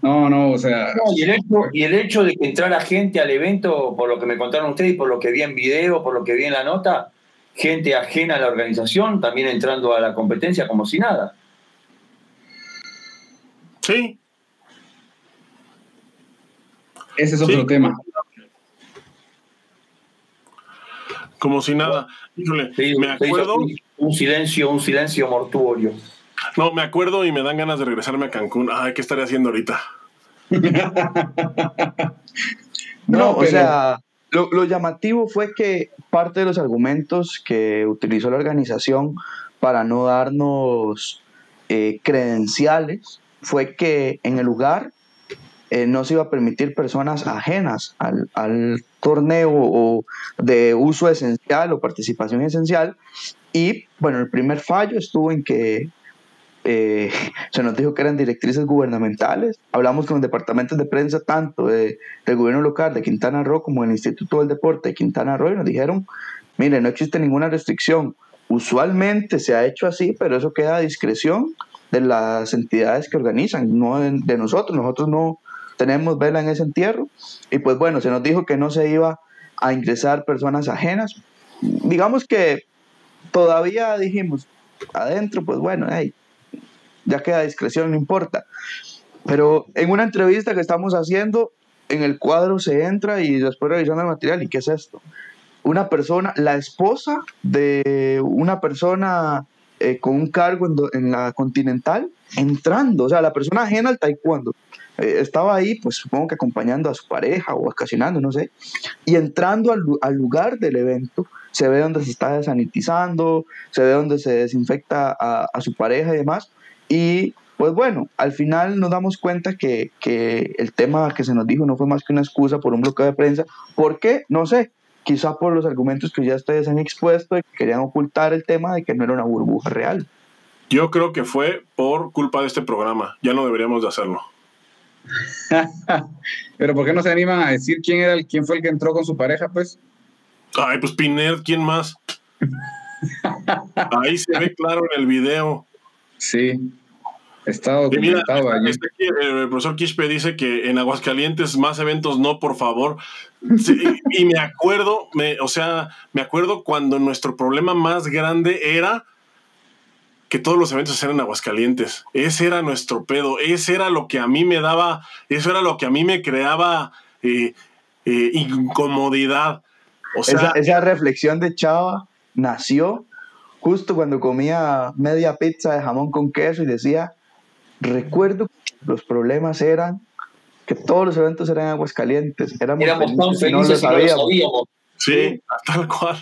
No, no, o sea. y, el hecho, y el hecho de que entrara gente al evento, por lo que me contaron ustedes y por lo que vi en video, por lo que vi en la nota, gente ajena a la organización también entrando a la competencia como si nada. Sí. Ese es otro tema. Como si nada. me acuerdo. Un silencio, un silencio mortuorio. No, me acuerdo y me dan ganas de regresarme a Cancún. Ay, ¿qué estaré haciendo ahorita? no, o sea, lo, llamativo fue que parte de los argumentos que utilizó la organización para no darnos eh, credenciales fue que en el lugar eh, no se iba a permitir personas ajenas al, al, torneo o de uso esencial o participación esencial. Y bueno, el primer fallo estuvo en que eh, se nos dijo que eran directrices gubernamentales. Hablamos con departamentos de prensa tanto del gobierno local de Quintana Roo como del Instituto del Deporte de Quintana Roo y nos dijeron, mire, no existe ninguna restricción. Usualmente se ha hecho así, pero eso queda a discreción de las entidades que organizan, no de, nosotros. Nosotros no tenemos vela en ese entierro. Y pues bueno, se nos dijo que no se iba a ingresar personas ajenas. Digamos que todavía dijimos, adentro, pues bueno, ya queda discreción, no importa. Pero en una entrevista que estamos haciendo, en el cuadro se entra y después revisando el material, ¿y qué es esto? Una persona, la esposa de una persona eh, con un cargo en, la Continental, entrando, o sea, la persona ajena al taekwondo. Eh, estaba ahí, pues supongo que acompañando a su pareja o vacacionando, no sé, y entrando al, al lugar del evento, se ve donde se está desanitizando, se ve donde se desinfecta a, su pareja y demás. Y pues bueno, al final nos damos cuenta que, que, el tema que se nos dijo no fue más que una excusa por un bloqueo de prensa. ¿Por qué? No sé. Quizá por los argumentos que ya ustedes han expuesto y que querían ocultar el tema de que no era una burbuja real. Yo creo que fue por culpa de este programa. Ya no deberíamos de hacerlo. Pero ¿por qué no se animan a decir quién era el, quién fue el que entró con su pareja, pues? Ay, pues Pined, ¿quién más? Ahí se ve claro en el video. Sí. Está documentado allí. el profesor Quispe dice que en Aguascalientes más eventos no, por favor. y me acuerdo, me, o sea, me acuerdo cuando nuestro problema más grande era que todos los eventos eran en Aguascalientes. Ese era nuestro pedo. Ese era lo que a mí me daba, eso era lo que a mí me creaba eh, eh, incomodidad esa, reflexión de Chava nació justo cuando comía media pizza de jamón con queso y decía, recuerdo que los problemas eran que todos los eventos eran aguas calientes. Éramos, tan felices no lo sabíamos. Sí, tal cual.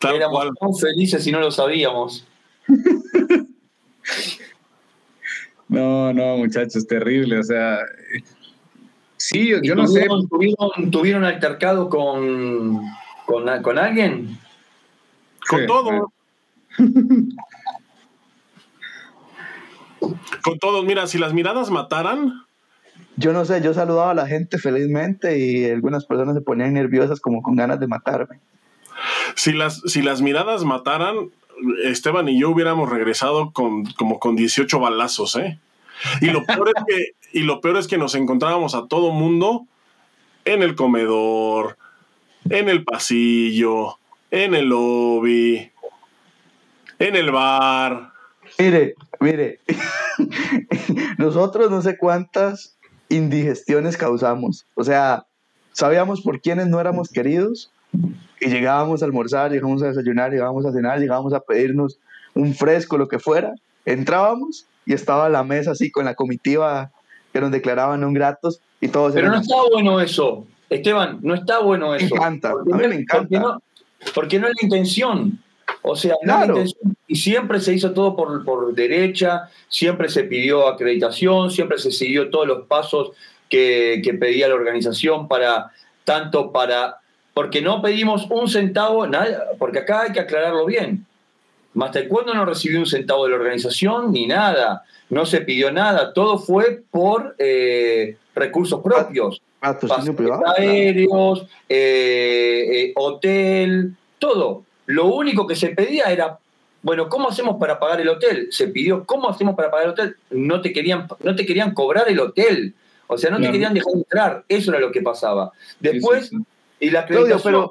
Éramos tan felices si no lo sabíamos. no, no, muchachos, terrible. O sea, sí, yo, no sé. Tuvieron, tuvieron altercado con, ¿Con, con alguien? Con todo. con todos, mira, si las miradas mataran. Yo no sé, yo saludaba a la gente felizmente y algunas personas se ponían nerviosas como con ganas de matarme. Si las, si las miradas mataran, Esteban y yo hubiéramos regresado con, como con 18 balazos, ¿eh? Y lo peor es que, y lo peor es que nos encontrábamos a todo mundo en el comedor, en el pasillo, en el lobby, en el bar. Mire, mire, nosotros no sé cuántas indigestiones causamos. O sea, sabíamos por quiénes no éramos queridos y llegábamos a almorzar, llegábamos a desayunar, llegábamos a cenar, llegábamos a pedirnos un fresco, lo que fuera. Entrábamos y estaba la mesa así con la comitiva que nos declaraban un gratos y todos. Pero no estaba bueno eso. Esteban, no está bueno eso. Me encanta, porque a mí me encanta. Porque no, es la intención. O sea, no. Y siempre se hizo todo por, por derecha, siempre se pidió acreditación, siempre se siguió todos los pasos que, pedía la organización para, tanto para, porque no pedimos un centavo, nada, porque acá hay que aclararlo bien. Más cuando no recibió un centavo de la organización ni nada, no se pidió nada, todo fue por eh, recursos propios. Aéreos, eh, eh, hotel, todo. Lo único que se pedía era, bueno, ¿cómo hacemos para pagar el hotel? Se pidió, ¿cómo hacemos para pagar el hotel? No te querían, no te querían cobrar el hotel. O sea, no te querían dejar entrar. Eso era lo que pasaba. Después, y la acreditación.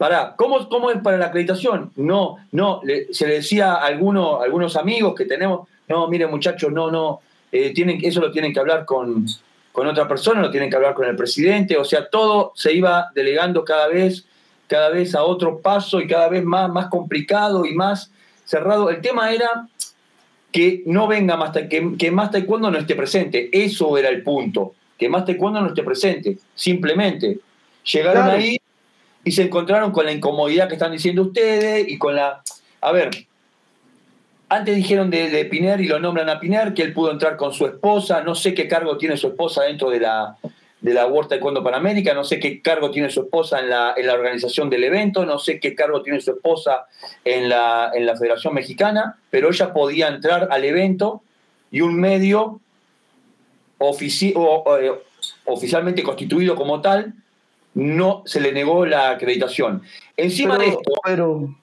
Pará, ¿cómo, ¿cómo, es para la acreditación? No, no, se le decía a algunos, algunos amigos que tenemos, no, miren muchachos, no, no, eh, tienen, eso lo tienen que hablar con, con otra persona, no tienen que hablar con el presidente, o sea, todo se iba delegando cada vez, cada vez a otro paso y cada vez más, más complicado y más cerrado. El tema era que no venga más, que, que más taekwondo no esté presente, eso era el punto, que más taekwondo no esté presente, simplemente. Llegaron ahí y se encontraron con la incomodidad que están diciendo ustedes y con la... A ver, antes dijeron de, de, Piner y lo nombran a Piner, que él pudo entrar con su esposa. No sé qué cargo tiene su esposa dentro de la, de la World Taekwondo Panamérica, no sé qué cargo tiene su esposa en la, en la organización del evento, no sé qué cargo tiene su esposa en la, en la Federación Mexicana, pero ella podía entrar al evento y un medio ofici o, eh, oficialmente constituido como tal, no se le negó la acreditación. Encima Pero- de esto, Pero,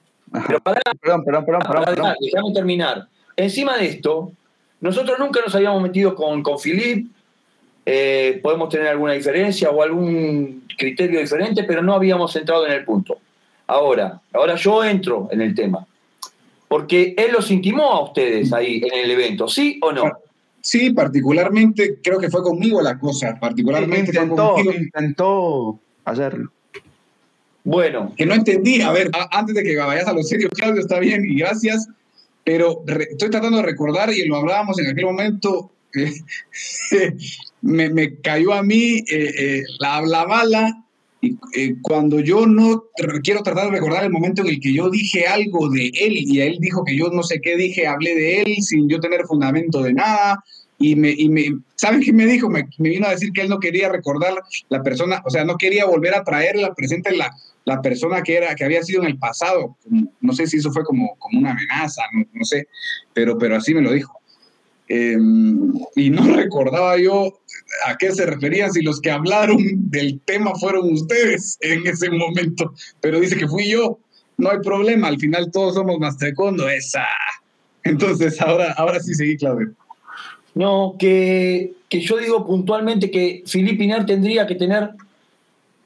pero pará, perdón, perdón, perdón, pará, perdón, perdón. déjame terminar. Encima de esto, nosotros nunca nos habíamos metido con, con Philip, eh, podemos tener alguna diferencia o algún criterio diferente, pero no habíamos entrado en el punto. Ahora, ahora yo entro en el tema. Porque él los intimó a ustedes ahí en el evento, ¿sí o no? Sí, particularmente, creo que fue conmigo la cosa, particularmente Intentó, conmigo, intentó hacerlo. Bueno, que no entendí. A ver, a- antes de que vayas a lo serio, Claudio, está bien y gracias, pero re- estoy tratando de recordar y lo hablábamos en aquel momento. eh, me, cayó a mí eh, eh, la, la bala y eh, cuando yo no quiero tratar de recordar el momento en el que yo dije algo de él y él dijo que yo no sé qué dije, hablé de él sin yo tener fundamento de nada y me, y me ¿saben qué me dijo? Me, vino a decir que él no quería recordar la persona, o sea, no quería volver a traerla presente la, la persona que era que había sido en el pasado. No sé si eso fue como, como una amenaza, no, no sé, pero, pero así me lo dijo. Eh, y no recordaba yo a qué se referían, si los que hablaron del tema fueron ustedes en ese momento, pero dice que fui yo. No hay problema, al final todos somos más taekwondo, esa. Entonces, ahora, ahora sí seguí, Claudio. No, que, que yo digo puntualmente que Philippe Iner tendría que tener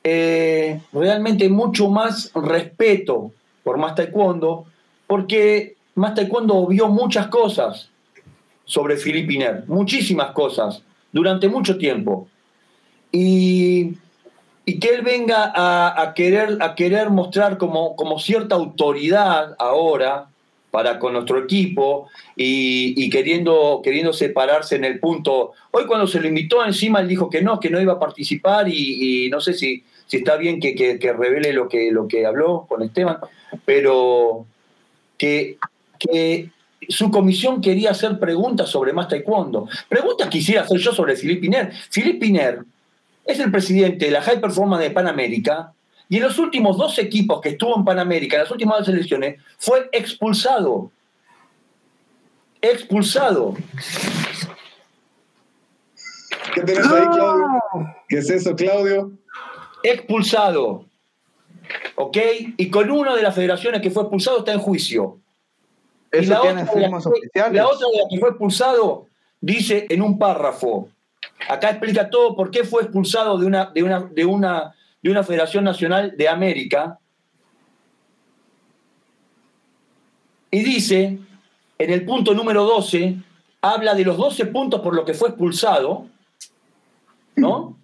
eh, realmente mucho más respeto por Más Taekwondo, porque Más Taekwondo vio muchas cosas sobre Iner, muchísimas cosas, durante mucho tiempo. Y, y que él venga a, querer, a querer mostrar como, como cierta autoridad ahora para con nuestro equipo y, y queriendo, queriendo separarse en el punto. Hoy cuando se lo invitó encima, él dijo que no, que no iba a participar y, y no sé si, si está bien que, que- que revele lo que, lo que habló con Esteban, pero que, que su comisión quería hacer preguntas sobre más taekwondo. Preguntas quisiera hacer yo sobre Philippe Piner. Philippe Piner es el presidente de la High Performance de Panamérica y en los últimos dos equipos que estuvo en Panamérica, en las últimas dos elecciones, fue expulsado. Expulsado. ¿Qué tenés ahí, Claudio? ¿Qué es eso, Claudio? Expulsado. ¿Ok? Y con una de las federaciones que fue expulsado está en juicio. Eso la tiene otra, de la firmas que fue- oficiales. la otra de la que fue expulsado dice en un párrafo. Acá explica todo por qué fue expulsado de una, de una, de una, de una Federación Nacional de América. Y dice, en el punto número 12, habla de los 12 puntos por los que fue expulsado, ¿no?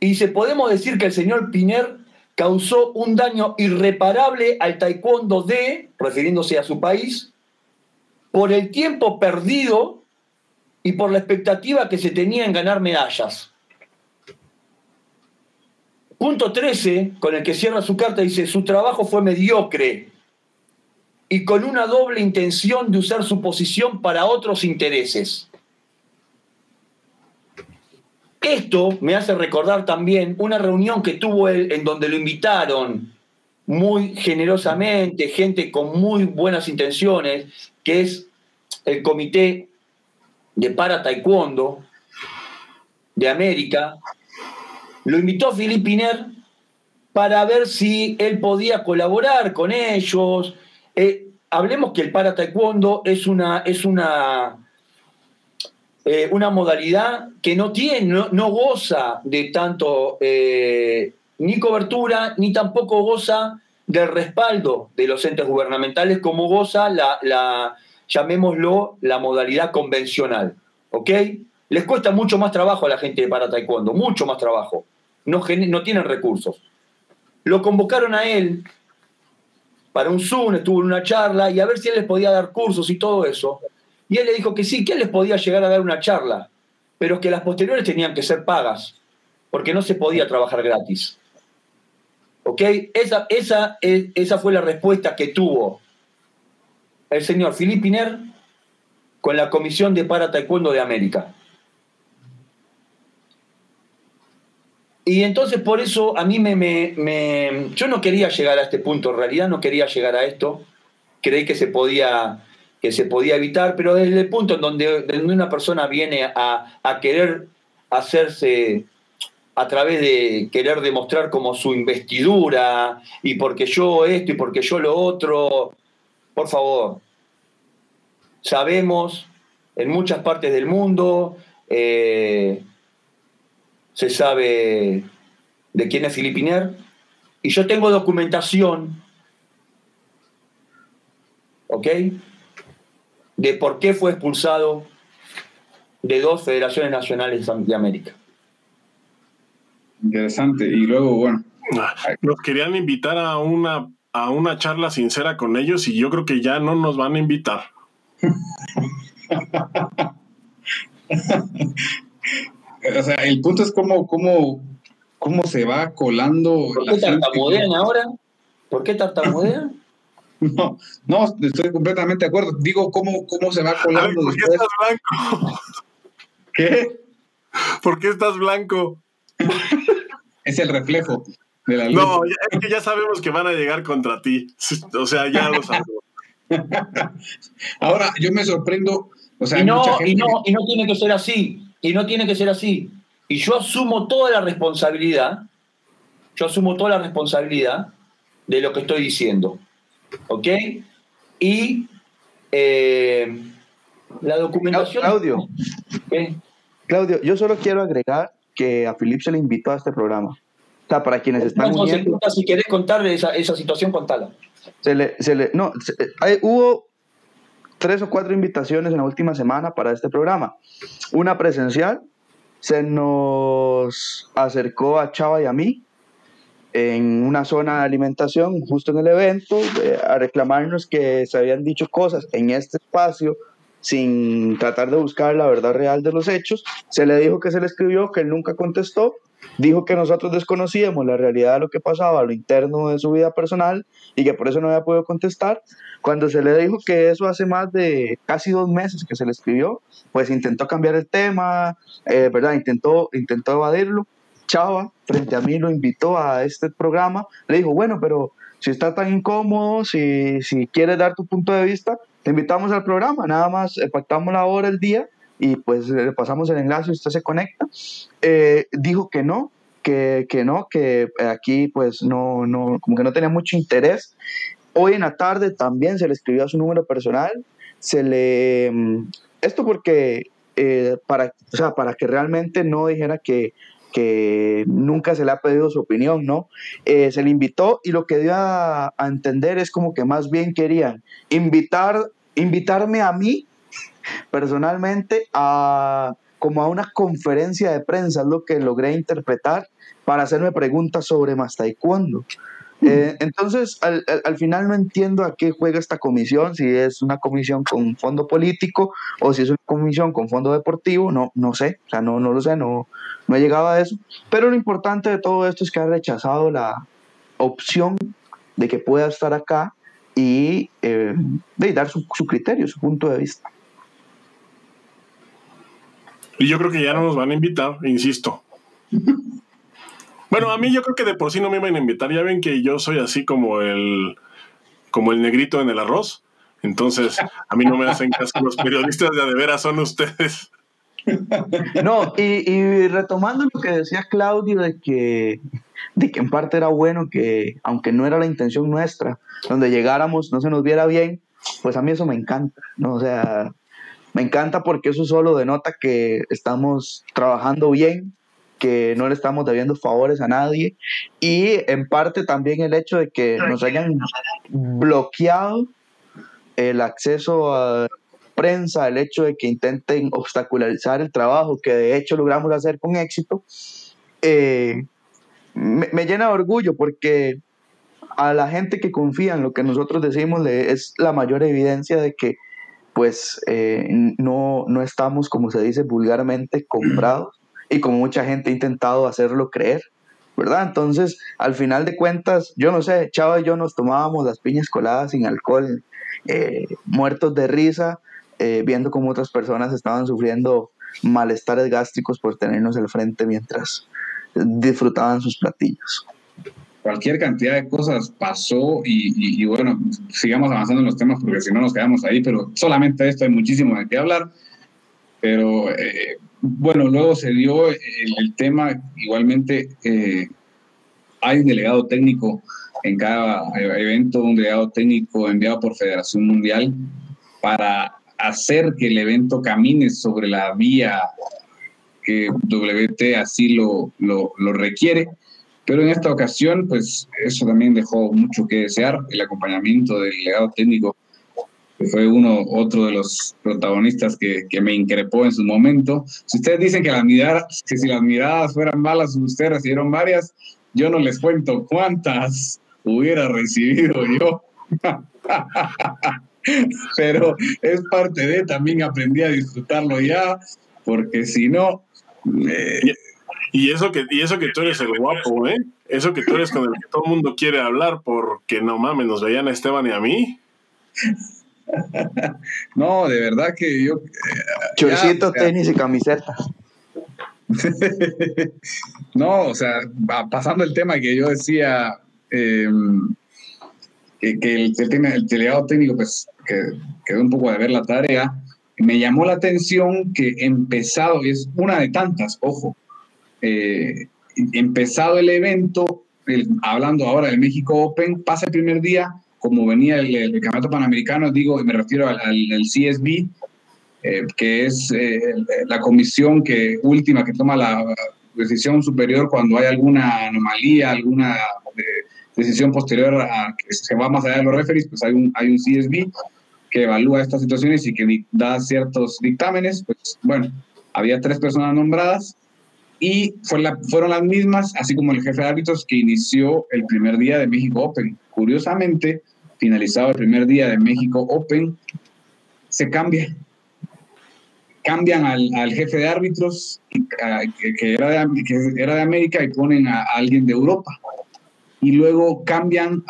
Y dice, podemos decir que el señor Piner causó un daño irreparable al taekwondo de, refiriéndose a su país, por el tiempo perdido y por la expectativa que se tenía en ganar medallas. Punto 13, con el que cierra su carta, dice, su trabajo fue mediocre y con una doble intención de usar su posición para otros intereses. Esto me hace recordar también una reunión que tuvo él en donde lo invitaron muy generosamente, gente con muy buenas intenciones, que es el Comité de Para Taekwondo de América. Lo invitó Philippe Piner para ver si él podía colaborar con ellos. Eh, hablemos que el Para Taekwondo es una, es una eh, una modalidad que no tiene, no, goza de tanto eh, ni cobertura, ni tampoco goza del respaldo de los entes gubernamentales como goza la, la llamémoslo, la modalidad convencional. ¿Ok? Les cuesta mucho más trabajo a la gente de para taekwondo, mucho más trabajo. No, no tienen recursos. Lo convocaron a él para un Zoom, estuvo en una charla y a ver si él les podía dar cursos y todo eso. Y él le dijo que sí, que él les podía llegar a dar una charla, pero que las posteriores tenían que ser pagas, porque no se podía trabajar gratis. ¿Ok? Esa, esa, es- esa fue la respuesta que tuvo el señor Philippe Piner con la Comisión de Para Taekwondo de América. y entonces por eso a mí me, me, me, Yo no quería llegar a este punto, en realidad no quería llegar a esto. Creí que se podía, que se podía evitar, pero desde el punto en donde, una persona viene a, a querer hacerse a través de querer demostrar como su investidura y porque yo esto y porque yo lo otro, por favor, sabemos en muchas partes del mundo, eh, se sabe de quién es Filipiner, y yo tengo documentación, ¿ok? De por qué fue expulsado de dos federaciones nacionales de América. Interesante. Y luego, bueno. Nos querían invitar a una, a una charla sincera con ellos y yo creo que ya no nos van a invitar. o sea, el punto es cómo, cómo, cómo se va colando. ¿Por qué tartamudean ahora? ¿Por qué tartamudean? No, no, estoy completamente de acuerdo. Digo, ¿cómo, cómo se va colando ¿Por qué estás blanco? ¿Qué? ¿Por qué estás blanco? es el reflejo de la luz. No, es que ya sabemos que van a llegar contra ti. O sea, ya lo sabemos. Ahora, yo me sorprendo. O sea, y, no, y, no, y no tiene que ser así. Y no tiene que ser así. Y yo asumo toda la responsabilidad. Yo asumo toda la responsabilidad de lo que estoy diciendo. ¿Ok? Y eh, la documentación. Claudio. Claudio, yo solo quiero agregar que a Philip se le invitó a este programa. O sea, para quienes están no, si quieres contarle esa, esa situación, contala. Se le, se le, no, hubo tres o cuatro invitaciones en la última semana para este programa. Una presencial, se nos acercó a Chava y a mí en una zona de alimentación, justo en el evento, eh, a reclamarnos que se habían dicho cosas en este espacio sin tratar de buscar la verdad real de los hechos. Se le dijo que se le escribió, que él nunca contestó. Dijo que nosotros desconocíamos la realidad de lo que pasaba, lo interno de su vida personal y que por eso no había podido contestar. Cuando se le dijo que eso hace más de casi dos meses que se le escribió, pues intentó cambiar el tema, eh, ¿verdad? Intentó, intentó evadirlo. Chava, frente a mí, lo invitó a este programa. Le dijo, bueno, pero si está tan incómodo, si, si quieres dar tu punto de vista, te invitamos al programa, nada más eh, pactamos la hora, el día y pues le pasamos el enlace y usted se conecta. Eh, dijo que no, que, que, no, que aquí pues no, no, como que no tenía mucho interés. Hoy en la tarde también se le escribió a su número personal, se le... Mm, esto porque, eh, para, o sea, para que realmente no dijera que que nunca se le ha pedido su opinión, ¿no? Eh, se le invitó y lo que dio a, entender es como que más bien querían invitar, invitarme a mí personalmente a como a una conferencia de prensa, es lo que logré interpretar para hacerme preguntas sobre más taekwondo. Eh, entonces, al, al, final no entiendo a qué juega esta comisión, si es una comisión con fondo político o si es una comisión con fondo deportivo, no, no sé, o sea, no, no lo sé, no, no he llegado a eso. Pero lo importante de todo esto es que ha rechazado la opción de que pueda estar acá y eh, de dar su, su criterio, su punto de vista. Y yo creo que ya no nos van a invitar, insisto. Bueno, a mí yo creo que de por sí no me iban a invitar. Ya ven que yo soy así como el, como el negrito en el arroz. Entonces, a mí no me hacen caso. Los periodistas de, de veras son ustedes. No, y, retomando lo que decía Claudio de que, de que en parte era bueno que, aunque no era la intención nuestra, donde llegáramos no se nos viera bien, pues a mí eso me encanta, ¿no? O sea, me encanta porque eso solo denota que estamos trabajando bien, que no le estamos debiendo favores a nadie. Y en parte también el hecho de que nos hayan bloqueado el acceso a prensa, el hecho de que intenten obstaculizar el trabajo que de hecho logramos hacer con éxito, eh, me, llena de orgullo porque a la gente que confía en lo que nosotros decimos es la mayor evidencia de que pues eh, no, no estamos, como se dice vulgarmente, comprados y como mucha gente ha intentado hacerlo creer, ¿verdad? Entonces, al final de cuentas, yo no sé, Chava y yo nos tomábamos las piñas coladas sin alcohol, eh, muertos de risa, eh, viendo cómo otras personas estaban sufriendo malestares gástricos por tenernos al frente mientras disfrutaban sus platillos. Cualquier cantidad de cosas pasó y, bueno, sigamos avanzando en los temas porque si no nos quedamos ahí, pero solamente esto hay muchísimo de qué hablar. Pero eh, bueno, luego se dio el, tema, igualmente eh, hay un delegado técnico en cada evento, un delegado técnico enviado por Federación Mundial para hacer que el evento camine sobre la vía que WT así lo, lo, lo, requiere. Pero en esta ocasión, pues eso también dejó mucho que desear, el acompañamiento del delegado técnico, que fue uno, otro de los protagonistas que, que me increpó en su momento. Si ustedes dicen que, las miradas, que si las miradas fueran malas, ustedes recibieron varias, yo no les cuento cuántas hubiera recibido yo. Pero es parte de, también aprendí a disfrutarlo ya, porque si no... Y eso que, y eso que tú eres el guapo, ¿eh? Eso que tú eres con el que todo el mundo quiere hablar porque no mames, nos veían a Esteban y a mí. no, de verdad que yo... Eh, Chorcito, tenis y camiseta. no, o sea, pasando el tema que yo decía, em, que, el, el, delegado técnico pues que quedó un poco de ver la tarea, me llamó la atención que empezado, y es una de tantas, ojo, eh, empezado el evento, hablando ahora del México Open, pasa el primer día, como venía el, Campeonato Panamericano, digo, y me refiero al, CSB, eh, que es eh, la comisión que, última que toma la decisión superior cuando hay alguna anomalía, alguna decisión posterior a que se va más allá de los referees, pues hay un, hay un CSB que evalúa estas situaciones y que da ciertos dictámenes. Pues bueno, había tres personas nombradas y fue la, fueron las mismas, así como el jefe de árbitros que inició el primer día de México Open. Curiosamente, finalizado el primer día de México Open, se cambia. Cambian al, jefe de árbitros, que, era de, que era de América, y ponen a, alguien de Europa. Y luego cambian,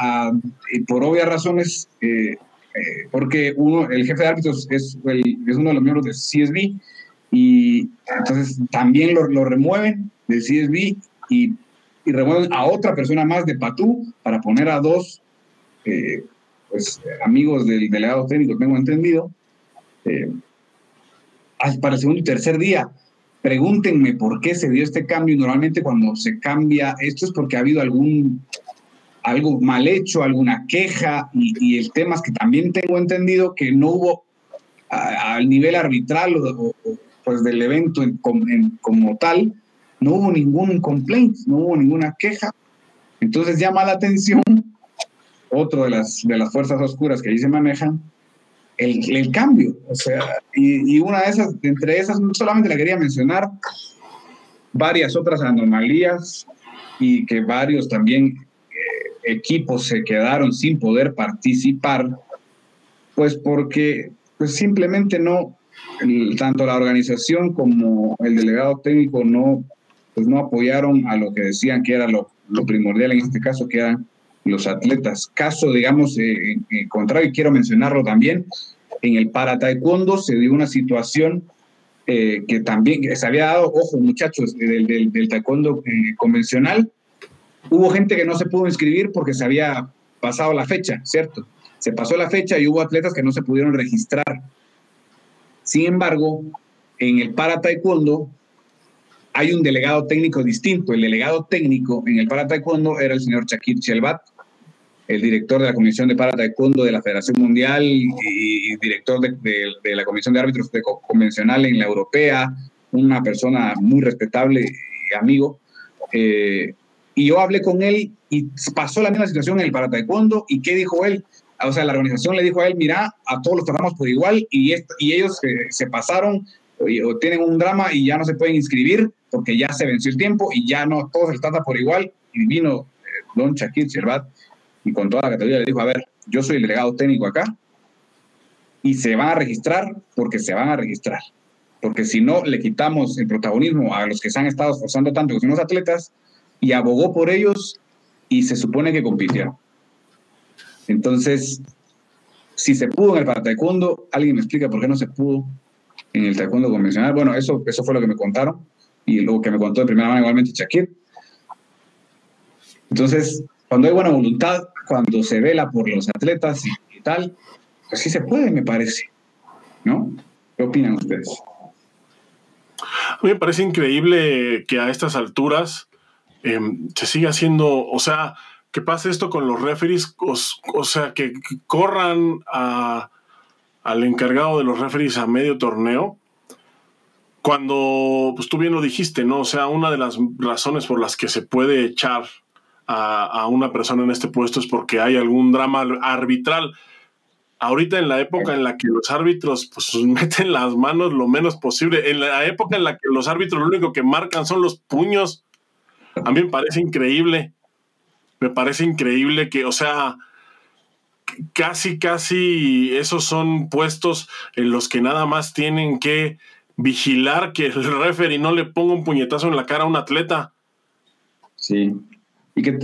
por obvias razones, eh, eh, porque uno, el jefe de árbitros es, es uno de los miembros del CSB y entonces también lo, lo remueven del CSB y, y, remueven a otra persona más de Patú para poner a dos eh, pues, amigos del delegado técnico, tengo entendido, eh, para el segundo y tercer día. Pregúntenme por qué se dio este cambio. Normalmente cuando se cambia esto es porque ha habido algún algo mal hecho, alguna queja, y, el tema es que también tengo entendido que no hubo al nivel arbitral o, pues del evento como tal, no hubo ningún complaint, no hubo ninguna queja. Entonces llama la atención, otro de las, de las fuerzas oscuras que ahí se manejan, el, el cambio. O sea, y, y, una de esas, entre esas, solamente la quería mencionar, varias otras anomalías y que varios también equipos se quedaron sin poder participar, pues porque pues simplemente no, tanto la organización como el delegado técnico no, pues no apoyaron a lo que decían que era lo, lo primordial en este caso, que eran los atletas. Caso, digamos, eh, eh contrario, y quiero mencionarlo también, en el para taekwondo se dio una situación eh, que también se había dado, ojo muchachos, del, del, del taekwondo eh, convencional, Hubo gente que no se pudo inscribir porque se había pasado la fecha, ¿cierto? Se pasó la fecha y hubo atletas que no se pudieron registrar. Sin embargo, en el para taekwondo hay un delegado técnico distinto. El delegado técnico en el para taekwondo era el señor Shakir Chelbat, el director de la Comisión de Para Taekwondo de la Federación Mundial y, director de, la Comisión de Árbitros Convencional en la Europea, una persona muy respetable y amigo. Eh, y yo hablé con él y pasó la misma situación en el para taekwondo. ¿Y qué dijo él? O sea, la organización le dijo a él, mira, a todos los tratamos por igual y, y ellos se pasaron o tienen un drama y ya no se pueden inscribir porque ya se venció el tiempo y ya no, todos se trata por igual. Y vino eh, don Shakir Cherbat y con toda la categoría le dijo, a ver, yo soy el delegado técnico acá y se van a registrar porque se van a registrar. Porque si no, le quitamos el protagonismo a los que se han estado esforzando tanto, que son los atletas, y abogó por ellos y se supone que compitieron. Entonces, si se pudo en el para taekwondo, alguien me explica por qué no se pudo en el taekwondo convencional. Bueno, eso, eso fue lo que me contaron y lo que me contó de primera mano igualmente Shakir. Entonces, cuando hay buena voluntad, cuando se vela por los atletas y, tal, pues sí se puede, me parece. ¿No? ¿Qué opinan ustedes? A mí me parece increíble que a estas alturas em, se siga haciendo, o sea, que pase esto con los referees, o, sea, que, corran al encargado de los referees a medio torneo cuando, pues tú bien lo dijiste, ¿no? O sea, una de las razones por las que se puede echar a, una persona en este puesto es porque hay algún drama arbitral. Ahorita en la época en la que los árbitros pues, meten las manos lo menos posible, en la época en la que los árbitros lo único que marcan son los puños, a mí me parece increíble. Me parece increíble que, o sea, casi, casi esos son puestos en los que nada más tienen que vigilar que el referee no le ponga un puñetazo en la cara a un atleta. Sí. Y que,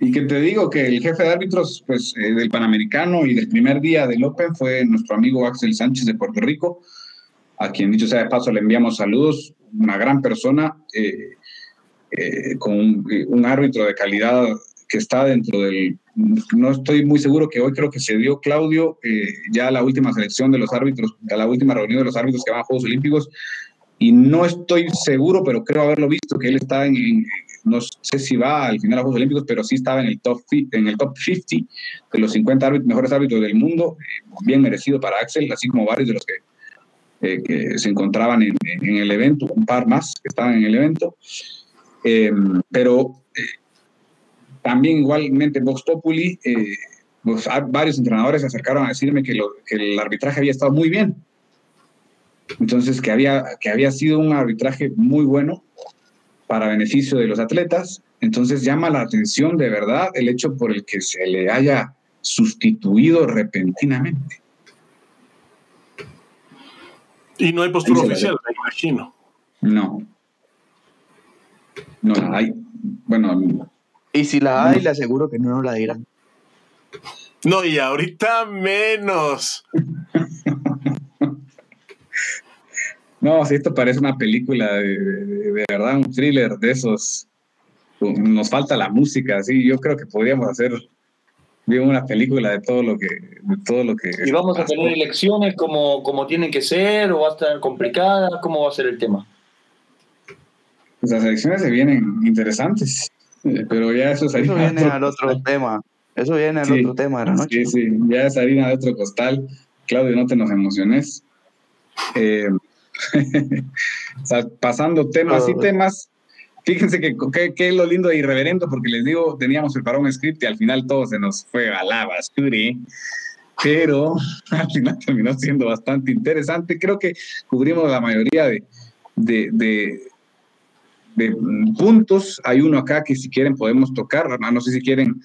y que te digo que el jefe de árbitros pues, eh, del Panamericano y del primer día del Open fue nuestro amigo Axel Sánchez de Puerto Rico, a quien dicho sea de paso le enviamos saludos, una gran persona, eh, eh, con un, árbitro de calidad que está dentro del... No estoy muy seguro que hoy creo que se dio Claudio ya la última selección de los árbitros, a la última reunión de los árbitros que van a Juegos Olímpicos, y no estoy seguro, pero creo haberlo visto, que él está en, no sé si va al final a los Juegos Olímpicos, pero sí estaba en el top, en el top 50 de los 50 mejores árbitros del mundo, eh, bien merecido para Axel, así como varios de los que, eh, se encontraban en, el evento, un par más que estaban en el evento. Em, pero eh, también igualmente Vox Populi, pues, varios entrenadores se acercaron a decirme que, que el arbitraje había estado muy bien. Entonces, que había, que había sido un arbitraje muy bueno para beneficio de los atletas. Entonces llama la atención de verdad el hecho por el que se le haya sustituido repentinamente. Y no hay postura oficial, me imagino. No. No la hay. Bueno. Y si la hay, le aseguro que no la dirán. No, y ahorita menos. No, si esto parece una película de, verdad, un thriller de esos. Nos falta la música, sí. Yo creo que podríamos hacer una película de todo lo que, de todo lo que. ¿Y vamos a tener elecciones como, como tienen que ser o va a estar complicada? ¿Cómo va a ser el tema? Pues las elecciones se vienen interesantes, eh, pero ya eso, es eso viene al otro tema. Eso viene al otro tema de la noche. Sí, sí, ya es harina de otro costal. Claudio, no te nos emociones. Eh, pasando temas y temas. Fíjense que, que, es lo lindo e irreverendo, porque les digo, teníamos preparado un script y al final todo se nos fue a la basura, pero al final terminó siendo bastante interesante. Creo que cubrimos la mayoría de, de, de, puntos. Hay uno acá que si quieren podemos tocar, no sé si quieren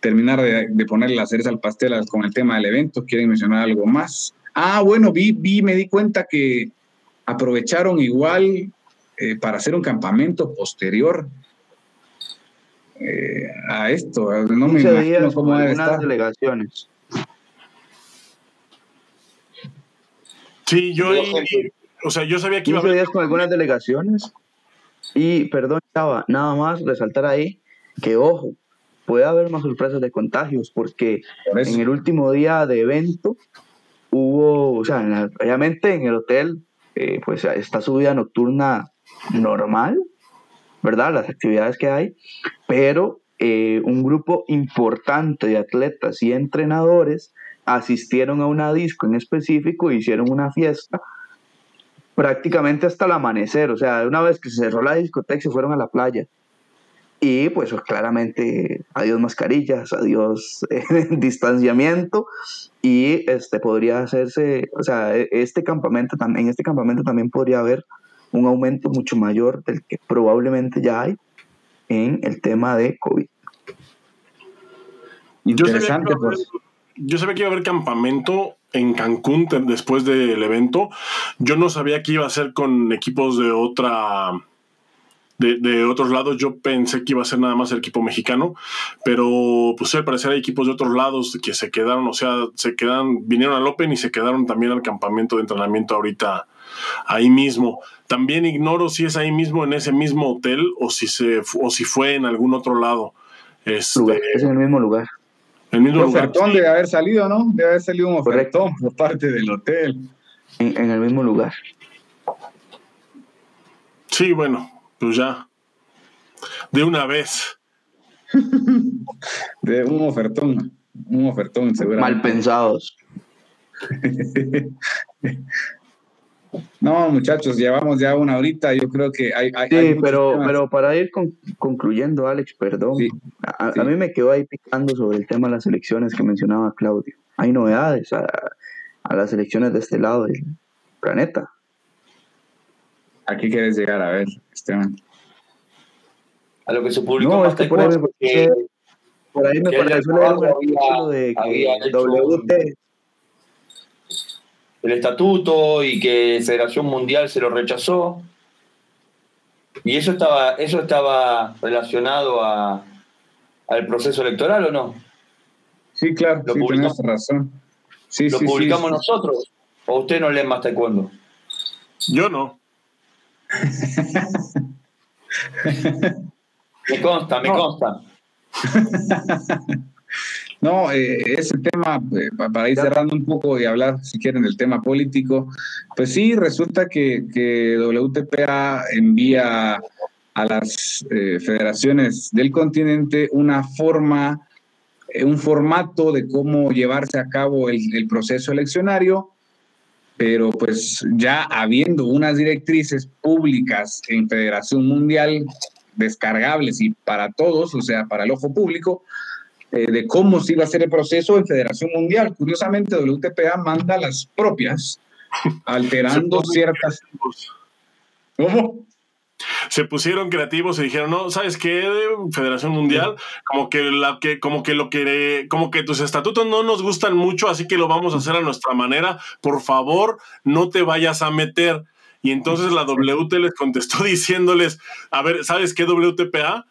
terminar de, de ponerle la cereza al pastel con el tema del evento, quieren mencionar algo más. Ah, bueno, vi, vi, me di cuenta que aprovecharon igual eh, para hacer un campamento posterior eh, a esto. No me imagino cómo delegaciones. Sí, yo, o sea, yo sabía que iba a haber... con algunas delegaciones y, perdón, estaba nada más resaltar ahí que, ojo, puede haber más sorpresas de contagios porque en el último día de evento hubo, o sea, obviamente en el hotel eh, pues esta subida nocturna normal, ¿verdad? Las actividades que hay, pero eh, un grupo importante de atletas y entrenadores asistieron a una disco en específico e hicieron una fiesta prácticamente hasta el amanecer, o sea, una vez que se cerró la discoteca se fueron a la playa. Y pues claramente adiós mascarillas, adiós eh, distanciamiento y este podría hacerse, o sea, e, este campamento también, en este campamento también podría haber un aumento mucho mayor del que probablemente ya hay en el tema de COVID. Interesante, pues. Yo sabía que iba a haber campamento en Cancún después del evento. Yo no sabía que iba a ser con equipos de otra de, otros lados. Yo pensé que iba a ser nada más el equipo mexicano, pero pues al parecer hay equipos de otros lados que se quedaron, o sea, se quedan, vinieron al Open y se quedaron también al campamento de entrenamiento ahorita ahí mismo. También ignoro si es ahí mismo en ese mismo hotel o si se o si fue en algún otro lado. Este, es en el mismo lugar. El mismo lugar. ofertón debe haber salido, ¿no? Debe haber salido un ofertón por parte del hotel. En, el mismo lugar. Sí, bueno, pues ya. De una vez. de un ofertón. Un ofertón, seguramente. Mal pensados. No, muchachos, llevamos ya una horita. Yo creo que hay. sí, pero, pero para ir concluyendo, Alex, perdón. a, mí me quedó ahí picando sobre el tema de las elecciones que mencionaba Claudio. Hay novedades a, las elecciones de este lado del planeta. ¿A qué quieres llegar a ver, Esteban? A lo que se publicó no, es que por, ahí, por ahí me pareció leer un artículo de que WT el estatuto y que Federación Mundial se lo rechazó. ¿Y eso estaba, eso estaba relacionado a, al proceso electoral o no? Sí, claro, ¿Lo publicamos, razón. ¿Lo publicamos nosotros? ¿O usted no lee más taekwondo? Yo no. Me consta, me consta. No, eh, ese tema, eh, para ir cerrando un poco y hablar, si quieren, del tema político, pues sí, resulta que, WTPA envía a las eh, federaciones del continente una forma, un formato de cómo llevarse a cabo el, el proceso eleccionario, pero pues ya habiendo unas directrices públicas en Federación Mundial descargables y para todos, o sea, para el ojo público, eh, de cómo se iba a hacer el proceso en Federación Mundial. Curiosamente, WTPA manda las propias, alterando ciertas... ¿Cómo? Se pusieron creativos y dijeron, no, ¿sabes qué? Federación Mundial, como que la que, como que lo que, como que tus estatutos no nos gustan mucho, así que lo vamos a hacer a nuestra manera. Por favor, no te vayas a meter. Y entonces la WT les contestó diciéndoles, a ver, ¿sabes qué WTPA?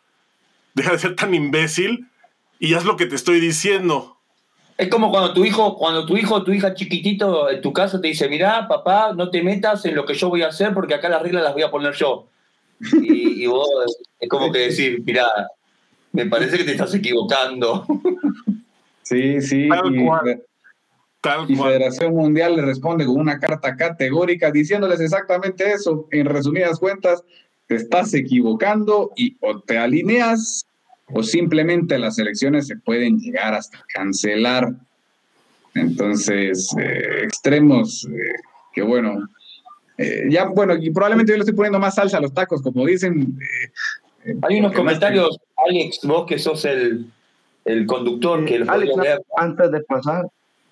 Deja de ser tan imbécil y haz lo que te estoy diciendo. Es como cuando tu hijo, cuando tu hijo tu hija chiquitito en tu casa te dice, mira, papá, no te metas en lo que yo voy a hacer porque acá las reglas las voy a poner yo. Y, vos es como que decir, mira, me parece que te estás equivocando. Sí, sí. y, Federación Mundial le responde con una carta categórica diciéndoles exactamente eso. En resumidas cuentas, te estás equivocando y o te alineas o simplemente las elecciones se pueden llegar hasta cancelar. Entonces, eh, extremos eh, que bueno, eh, ya bueno, y probablemente yo le estoy poniendo más salsa a los tacos, como dicen. Hay unos comentarios, Alex, vos que sos el, el conductor que Alex, antes de pasar,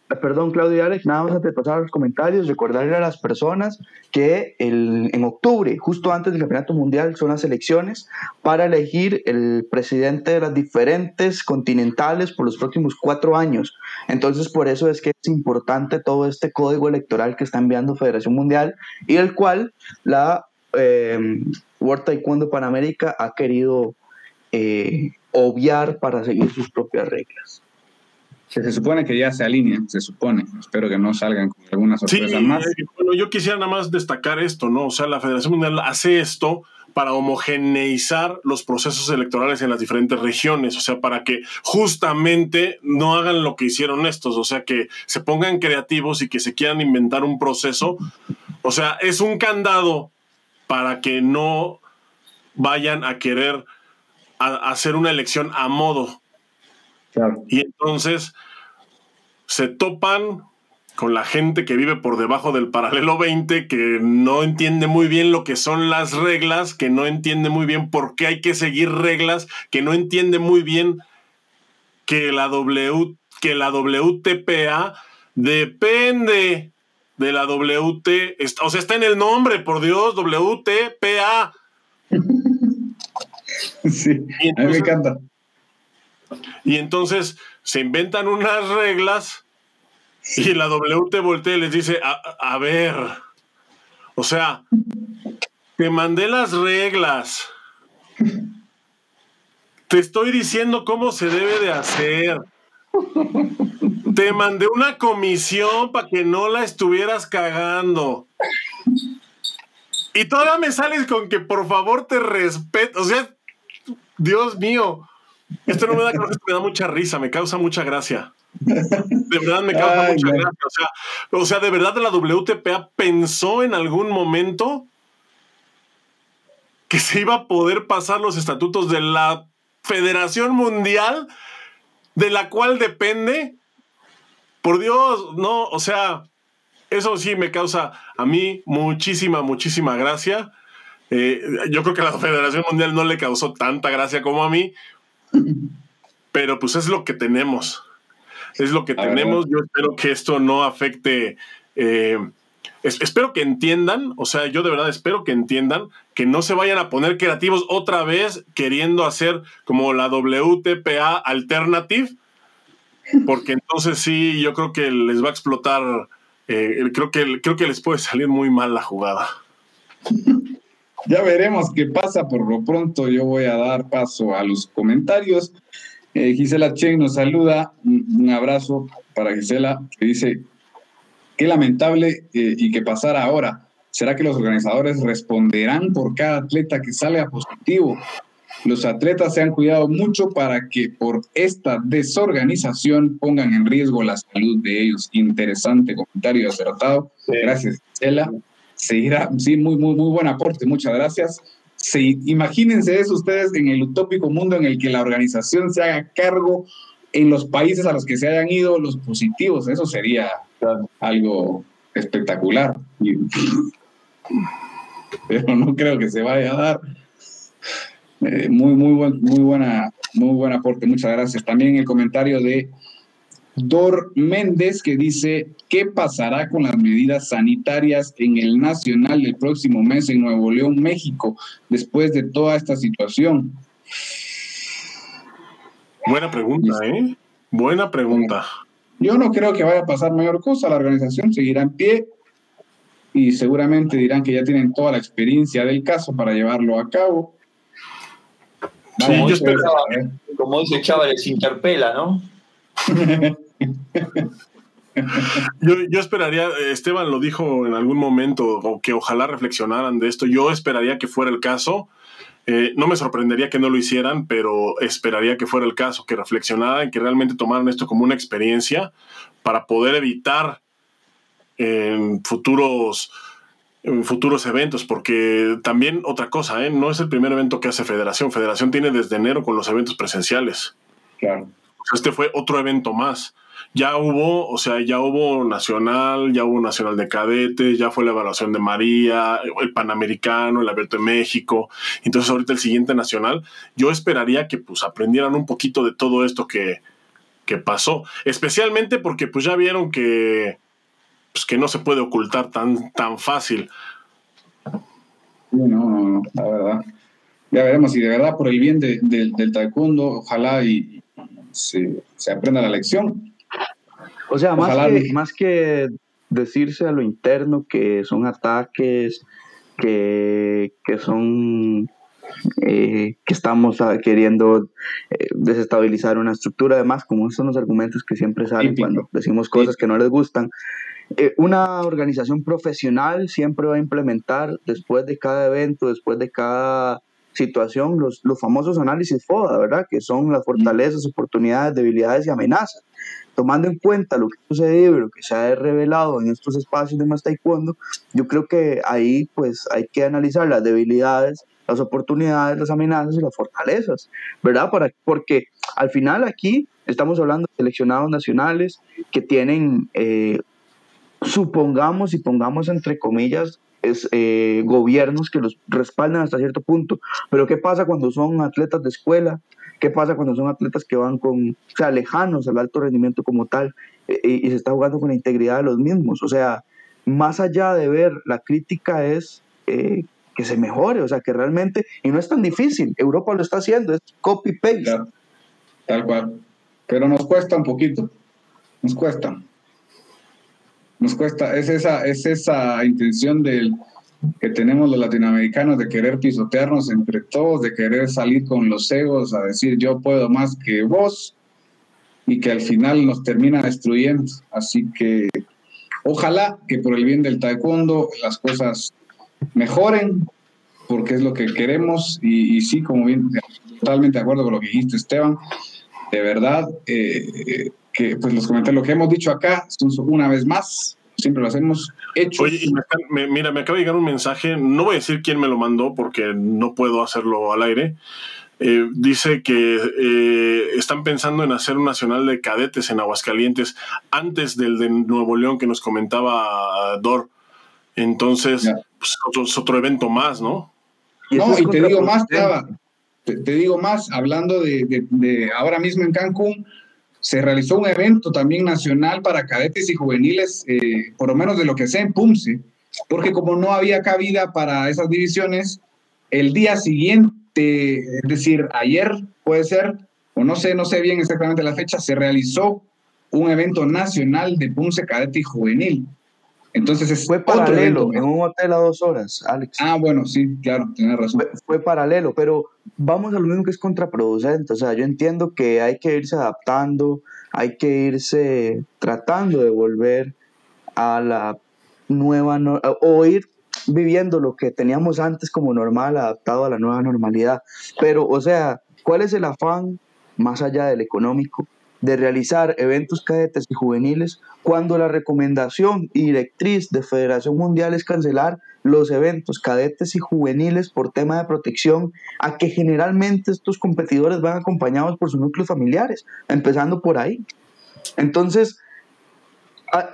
Perdón, Claudio Alex, nada más antes a los comentarios, recordarle a las personas que el, en octubre, justo antes del Campeonato Mundial, son las elecciones para elegir el presidente de las diferentes continentales por los próximos cuatro años. Entonces, por eso es que es importante todo este código electoral que está enviando Federación Mundial y el cual la eh, World Taekwondo Panamérica ha querido eh, obviar para seguir sus propias reglas se supone que ya se alinean, se supone. Espero que no salgan con alguna sorpresa más. Bueno, yo quisiera nada más destacar esto, ¿no? O sea, la Federación Mundial hace esto para homogeneizar los procesos electorales en las diferentes regiones, o sea, para que justamente no hagan lo que hicieron estos, o sea, que se pongan creativos y que se quieran inventar un proceso. O sea, es un candado para que no vayan a querer hacer una elección a modo, y entonces se topan con la gente que vive por debajo del paralelo 20, que no entiende muy bien lo que son las reglas, que no entiende muy bien por qué hay que seguir reglas, que no entiende muy bien que la, w, que la WTPA depende de la WT, o sea, está en el nombre, por Dios, WTPA. Sí, a mí me encanta. Y entonces se inventan unas reglas y la WT voltea y les dice, a, ver, o sea, te mandé las reglas. Te estoy diciendo cómo se debe de hacer. Te mandé una comisión para que no la estuvieras cagando. Y todavía me sales con que por favor te respeto. O sea, Dios mío. Esto no me da me da mucha risa, me causa mucha gracia. De verdad me causa mucha gracia. O sea, o sea, de verdad la WTPA pensó en algún momento que se iba a poder pasar los estatutos de la Federación Mundial, de la cual depende. Por Dios, no, o sea, eso sí me causa a mí muchísima, muchísima gracia. Eh, yo creo que a la Federación Mundial no le causó tanta gracia como a mí, pero pues es lo que tenemos. Es lo que tenemos. Yo espero que esto no afecte. Eh, espero que entiendan, o sea, yo de verdad espero que entiendan que no se vayan a poner creativos otra vez queriendo hacer como la WTPA Alternative, porque entonces sí, yo creo que les va a explotar. Eh, creo, que, creo que les puede salir muy mal la jugada. Ya veremos qué pasa. Por lo pronto yo voy a dar paso a los comentarios. Eh, Gisela Chen nos saluda. Un, abrazo para Gisela, que dice, qué lamentable eh, y que pasara ahora. ¿Será que los organizadores responderán por cada atleta que sale a positivo? Los atletas se han cuidado mucho para que por esta desorganización pongan en riesgo la salud de ellos. Interesante comentario acertado. Gracias, Gisela seguirá, sí, muy, muy, muy buen aporte, muchas gracias. Sí, imagínense eso ustedes en el utópico mundo en el que la organización se haga cargo en los países a los que se hayan ido los positivos, eso sería algo espectacular. Pero no creo que se vaya a dar. Eh, muy, muy, buen, muy, buena, muy buen aporte, muchas gracias. También el comentario de Dor Méndez que dice, ¿qué pasará con las medidas sanitarias en el Nacional del próximo mes en Nuevo León, México, después de toda esta situación? Buena pregunta, ¿eh? Buena pregunta. Yo no creo que vaya a pasar mayor cosa, la organización seguirá en pie y seguramente dirán que ya tienen toda la experiencia del caso para llevarlo a cabo. sí, yo espero, como dice Chávez, interpela, ¿no? Yo, esperaría, Esteban lo dijo en algún momento, o que ojalá reflexionaran de esto, yo esperaría que fuera el caso. Eh, no me sorprendería que no lo hicieran, pero esperaría que fuera el caso, que reflexionaran, que realmente tomaran esto como una experiencia para poder evitar en futuros, en futuros eventos, porque también otra cosa, ¿eh? no es el primer evento que hace Federación. Federación tiene desde enero con los eventos presenciales. Claro. Este fue otro evento más ya hubo, o sea, ya hubo nacional, ya hubo nacional de cadetes, ya fue la evaluación de María, el Panamericano, el Abierto de México. Entonces ahorita el siguiente nacional, yo esperaría que pues aprendieran un poquito de todo esto que, que pasó, especialmente porque pues ya vieron que, pues, que no se puede ocultar tan, tan fácil. No, no, no, la verdad. Ya veremos si de verdad por el bien del taekwondo, ojalá y, se aprenda la lección o sea, más que, más que decirse a lo interno que son ataques, que, son eh, que estamos queriendo eh, desestabilizar una estructura, además, como son los argumentos que siempre salen cuando decimos cosas que no les gustan. Eh, una organización profesional siempre va a implementar después de cada evento, después de cada situación, los, los famosos análisis FODA, ¿verdad? Que son las fortalezas, oportunidades, debilidades y amenazas tomando en cuenta lo que sucede y lo que se ha revelado en estos espacios de más taekwondo, yo creo que ahí pues hay que analizar las debilidades, las oportunidades, las amenazas y las fortalezas, ¿verdad? Para, porque al final aquí estamos hablando de seleccionados nacionales que tienen, eh, supongamos y pongamos entre comillas, es, eh, gobiernos que los respaldan hasta cierto punto. Pero ¿qué pasa cuando son atletas de escuela, ¿Qué pasa cuando son atletas que van con, o sea, lejanos al alto rendimiento como tal eh, y, se está jugando con la integridad de los mismos? O sea, más allá de ver la crítica es eh, que se mejore, o sea, que realmente, y no es tan difícil, Europa lo está haciendo, es copy-paste. tal cual. Pero nos cuesta un poquito, nos cuesta. Nos cuesta, es esa, es esa intención del, que tenemos los latinoamericanos de querer pisotearnos entre todos, de querer salir con los egos a decir yo puedo más que vos y que al final nos termina destruyendo. Así que ojalá que por el bien del taekwondo las cosas mejoren, porque es lo que queremos y, sí, como bien totalmente de acuerdo con lo que dijiste, Esteban. De verdad, eh, que pues los comentarios, lo que hemos dicho acá, son una vez más, siempre lo hacemos hecho. Oye, mira, me acaba de llegar un mensaje, no voy a decir quién me lo mandó porque no puedo hacerlo al aire. Eh, dice que eh, están pensando en hacer un nacional de cadetes en Aguascalientes antes del de Nuevo León que nos comentaba Dor. Entonces, pues, otro, otro evento más, ¿no? no, y te digo más, te, digo más, hablando de, ahora mismo en Cancún, se realizó un evento también nacional para cadetes y juveniles, eh, por lo menos de lo que sé en PUMSE, porque como no había cabida para esas divisiones, el día siguiente, es decir, ayer puede ser, o no sé, no sé bien exactamente la fecha, se realizó un evento nacional de PUMSE cadete y juvenil. Entonces es fue paralelo en un hotel a dos horas, Alex. Ah, bueno, sí, claro, tienes razón. Fue, paralelo, pero vamos a lo mismo que es contraproducente. O sea, yo entiendo que hay que irse adaptando, hay que irse tratando de volver a la nueva o ir viviendo lo que teníamos antes como normal, adaptado a la nueva normalidad. Pero, o sea, ¿cuál es el afán más allá del económico? De realizar eventos cadetes y juveniles cuando la recomendación y directriz de Federación Mundial es cancelar los eventos cadetes y juveniles por tema de protección a que generalmente estos competidores van acompañados por sus núcleos familiares, empezando por ahí. Entonces,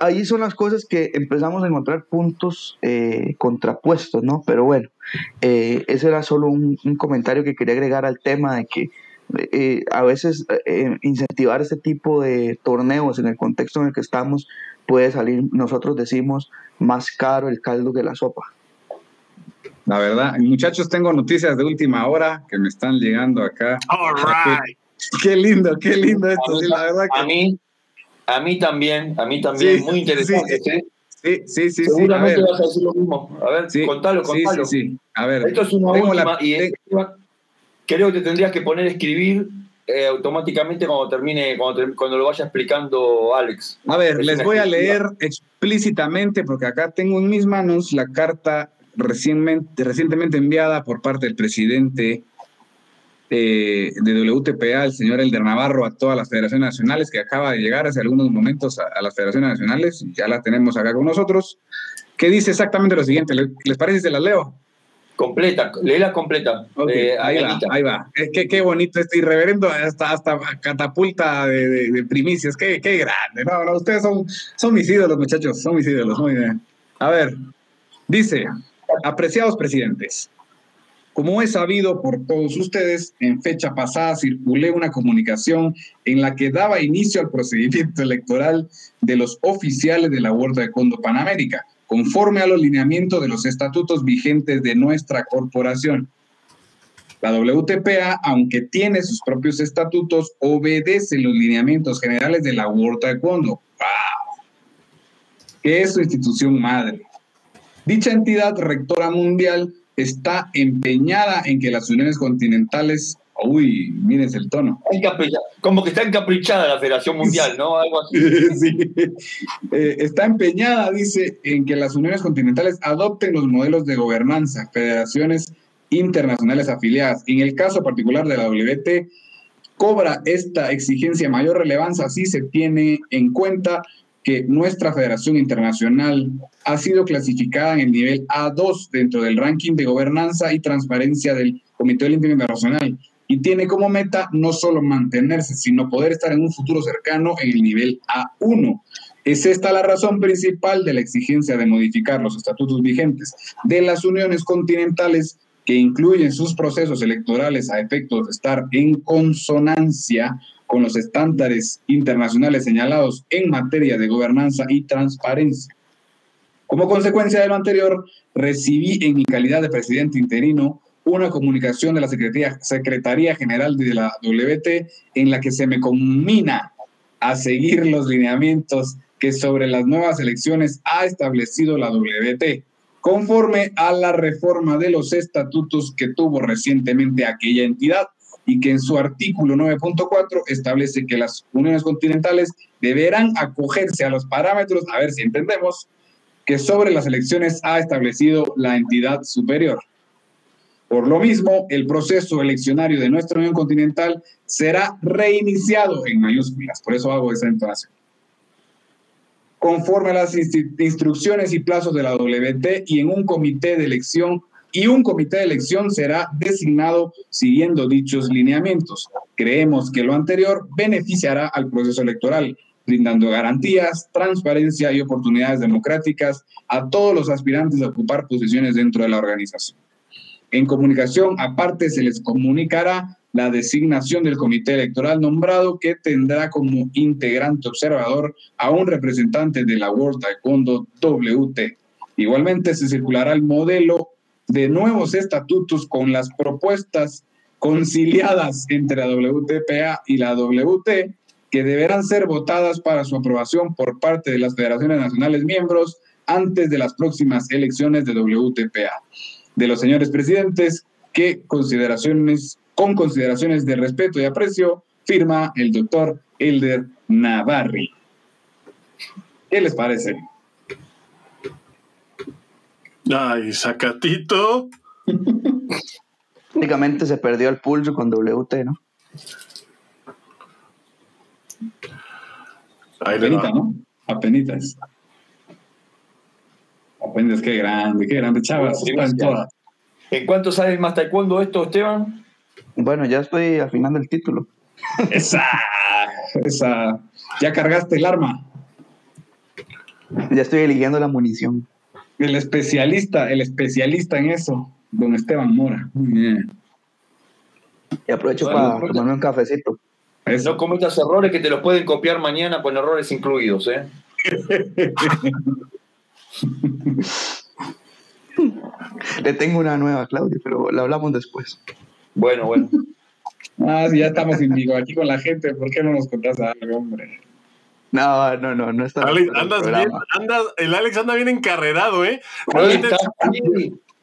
ahí son las cosas que empezamos a encontrar puntos eh, contrapuestos, ¿no? Pero bueno, eh, ese era solo un, un comentario que quería agregar al tema de que eh, a veces eh, incentivar este tipo de torneos en el contexto en el que estamos puede salir, nosotros decimos, más caro el caldo que la sopa. La verdad, muchachos, tengo noticias de última hora que me están llegando acá. All right. Qué, lindo, qué lindo esto, a la verdad que... A mí, a mí también, a mí también, muy interesante. Sí, sí, sí. Seguramente vas a decir lo mismo. A ver, contalo, contalo. Sí, sí, A ver. Esto es una última y creo que te tendrías que poner a escribir eh, automáticamente cuando termine, cuando, cuando, lo vaya explicando Alex. A ver, les voy a leer explícitamente, porque acá tengo en mis manos la carta recientemente, recientemente enviada por parte del presidente eh, de WTPA, el señor Elder Navarro, a todas las federaciones nacionales, que acaba de llegar hace algunos momentos a, las federaciones nacionales, ya la tenemos acá con nosotros, que dice exactamente lo siguiente. ¿Les parece si se la leo? Completa, léela completa. Eh, ahí va, ahí va. Qué, qué, bonito este irreverendo, hasta, hasta catapulta de, de, primicias. Qué, qué, grande. No, no, ustedes son, son mis ídolos, muchachos, son mis ídolos. Muy bien. A ver, dice, apreciados presidentes, como es sabido por todos ustedes, en fecha pasada circulé una comunicación en la que daba inicio al procedimiento electoral de los oficiales de la Huerta de Condo Panamérica conforme a los lineamientos de los estatutos vigentes de nuestra corporación. La WTPA, aunque tiene sus propios estatutos, obedece los lineamientos generales de la World Taekwondo, que es su institución madre. Dicha entidad rectora mundial está empeñada en que las uniones continentales Uy, mírense el tono. Como que está encaprichada la Federación Mundial, ¿no? Algo así. sí. Eh, está empeñada, dice, en que las uniones continentales adopten los modelos de gobernanza, federaciones internacionales afiliadas. En el caso particular de la WT, cobra esta exigencia mayor relevancia si se tiene en cuenta que nuestra Federación Internacional ha sido clasificada en el nivel A2 dentro del ranking de gobernanza y transparencia del Comité Olímpico Internacional y tiene como meta no solo mantenerse, sino poder estar en un futuro cercano en el nivel A1. Es esta la razón principal de la exigencia de modificar los estatutos vigentes de las uniones continentales que incluyen sus procesos electorales a efectos de estar en consonancia con los estándares internacionales señalados en materia de gobernanza y transparencia. Como consecuencia de lo anterior, recibí en mi calidad de presidente interino una comunicación de la Secretaría, General de la WT en la que se me combina a seguir los lineamientos que sobre las nuevas elecciones ha establecido la WT, conforme a la reforma de los estatutos que tuvo recientemente aquella entidad y que en su artículo 9.4 establece que las uniones continentales deberán acogerse a los parámetros, a ver si entendemos, que sobre las elecciones ha establecido la entidad superior. Por lo mismo, el proceso eleccionario de nuestra Unión Continental será reiniciado en mayúsculas. Por eso hago esa entonación. Conforme a las instrucciones y plazos de la WT y en un comité de elección y un comité de elección será designado siguiendo dichos lineamientos. Creemos que lo anterior beneficiará al proceso electoral, brindando garantías, transparencia y oportunidades democráticas a todos los aspirantes a ocupar posiciones dentro de la organización. En comunicación, aparte, se les comunicará la designación del comité electoral nombrado que tendrá como integrante observador a un representante de la World Taekwondo WT. Igualmente se circulará el modelo de nuevos estatutos con las propuestas conciliadas entre la WTPA y la WT que deberán ser votadas para su aprobación por parte de las federaciones nacionales miembros antes de las próximas elecciones de WTPA. De los señores presidentes, que consideraciones, con consideraciones de respeto y aprecio, firma el doctor Elder Navarri. ¿Qué les parece? Ay, sacatito. Únicamente se perdió el pulso con WT, ¿no? Apenita, ¿no? Apenitas. Apenitas, qué grande, qué grande, chavas. en, cuánto sale más taekwondo esto, Esteban? Bueno, ya estoy afinando el título. Esa, esa. ¿Ya cargaste el arma? Ya estoy eligiendo la munición. El especialista, el especialista en eso, don Esteban Mora. Muy bien. Y aprovecho para tomarme un cafecito. No cometas errores que te los pueden copiar mañana con errores incluidos, ¿eh? Le tengo una nueva, Claudio, pero la hablamos después. Bueno, bueno. Ah, si ya estamos indigo aquí con la gente, ¿por qué no nos contás algo, hombre? No, no, no, no está. Alex, andas bien, el Alex anda bien encarrerado, ¿eh?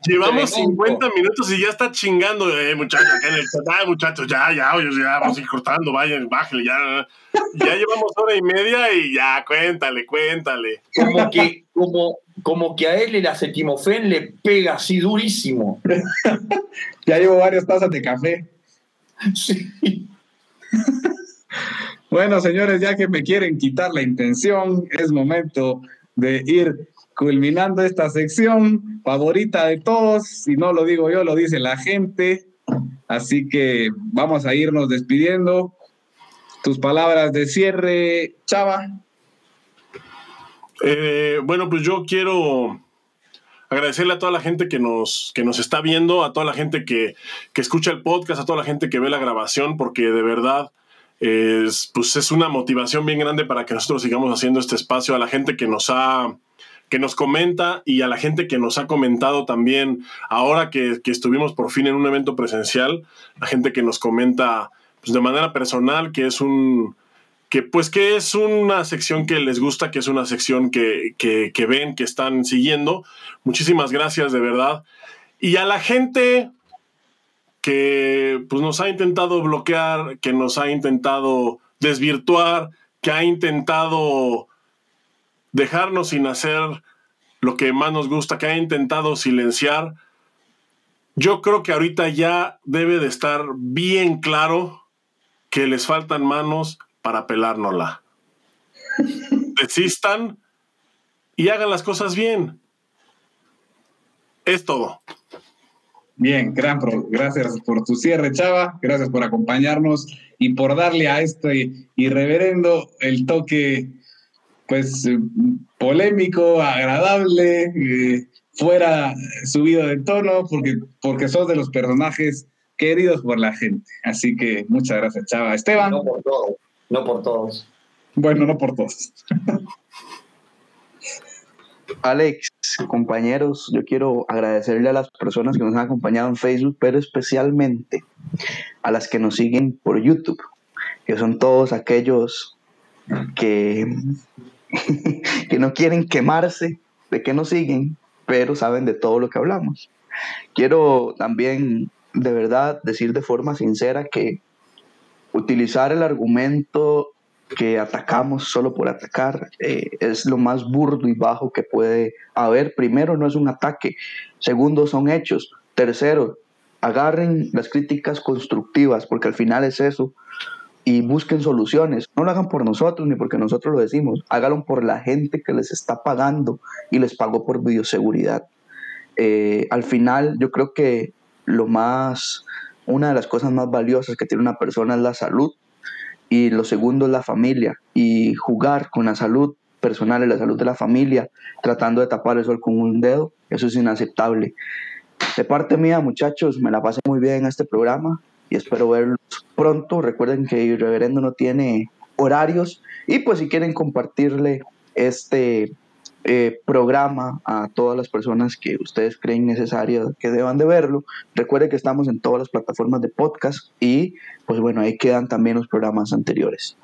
Llevamos 50 minutos y ya está chingando, eh, muchachos, en el chat, muchachos, ya, ya, ya, vamos a ir cortando, vayan, bájenle, ya. Ya llevamos hora y media y ya, cuéntale, cuéntale. Como que, como, como que a él el acetimofén le pega así durísimo. ya llevo varias tazas de café. Sí. Bueno, señores, ya que me quieren quitar la intención, es momento de ir culminando esta sección favorita de todos. Si no lo digo yo, lo dice la gente. Así que vamos a irnos despidiendo. Tus palabras de cierre, Chava. Eh, bueno, pues yo quiero agradecerle a toda la gente que nos, que nos está viendo, a toda la gente que, que escucha el podcast, a toda la gente que ve la grabación, porque de verdad es, pues es una motivación bien grande para que nosotros sigamos haciendo este espacio, a la gente que nos ha que nos comenta y a la gente que nos ha comentado también ahora que, estuvimos por fin en un evento presencial, la gente que nos comenta pues, de manera personal que es un que pues que es una sección que les gusta, que es una sección que, que, que ven, que están siguiendo. Muchísimas gracias de verdad. Y a la gente que pues, nos ha intentado bloquear, que nos ha intentado desvirtuar, que ha intentado dejarnos sin hacer lo que más nos gusta, que ha intentado silenciar. Yo creo que ahorita ya debe de estar bien claro que les faltan manos para pelárnosla. Desistan y hagan las cosas bien. Es todo. Bien, gran gracias por tu cierre, Chava. Gracias por acompañarnos y por darle a este irreverendo el toque, pues, polémico, agradable, eh, fuera subido de tono, porque, porque sos de los personajes queridos por la gente. Así que muchas gracias, Chava. Esteban. No por todos. No por todos. Bueno, no por todos. Alex, compañeros, yo quiero agradecerle a las personas que nos han acompañado en Facebook, pero especialmente a las que nos siguen por YouTube, que son todos aquellos que, que no quieren quemarse de que nos siguen, pero saben de todo lo que hablamos. Quiero también, de verdad, decir de forma sincera que utilizar el argumento que atacamos solo por atacar eh, es lo más burdo y bajo que puede haber. Primero, no es un ataque. Segundo, son hechos. Tercero, agarren las críticas constructivas, porque al final es eso, y busquen soluciones. No lo hagan por nosotros ni porque nosotros lo decimos, háganlo por la gente que les está pagando y les pagó por bioseguridad. Eh, al final yo creo que lo más, una de las cosas más valiosas que tiene una persona es la salud y lo segundo es la familia y jugar con la salud personal y la salud de la familia tratando de tapar el sol con un dedo, eso es inaceptable. De parte mía, muchachos, me la pasé muy bien en este programa y espero verlos pronto. Recuerden que el reverendo no tiene horarios y pues si quieren compartirle este eh, programa a todas las personas que ustedes creen necesarias que deban de verlo. Recuerden que estamos en todas las plataformas de podcast y pues bueno, ahí quedan también los programas anteriores.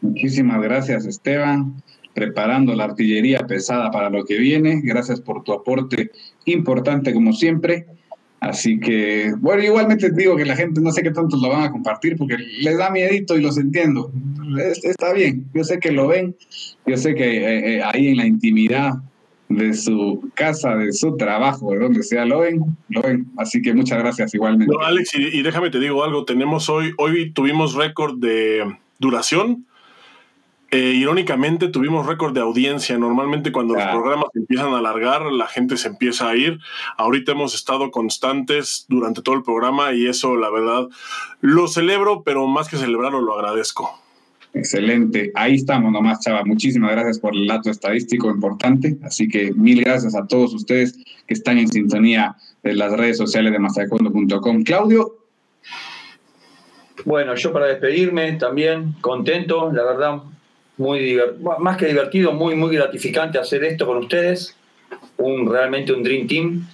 Muchísimas gracias Esteban, preparando la artillería pesada para lo que viene. Gracias por tu aporte importante como siempre. Así que, bueno, igualmente digo que la gente no sé qué tanto lo van a compartir porque les da miedito y los entiendo. está bien, yo sé que lo ven, yo sé que eh, eh, ahí en la intimidad de su casa, de su trabajo, de donde sea, lo ven, lo ven. Así que muchas gracias igualmente. No, Alex, y, y déjame te digo algo, tenemos hoy, hoy tuvimos récord de duración eh, irónicamente tuvimos récord de audiencia. Normalmente cuando los programas empiezan a alargar, la gente se empieza a ir. Ahorita hemos estado constantes durante todo el programa y eso, la verdad, lo celebro, pero más que celebrarlo, lo agradezco. Excelente. Ahí estamos nomás, Chava. Muchísimas gracias por el dato estadístico importante. Así que mil gracias a todos ustedes que están en sintonía de las redes sociales de masacondo.com. Claudio. Bueno, yo para despedirme también contento, la verdad, muy más que divertido, muy, muy gratificante hacer esto con ustedes, un, realmente un Dream Team,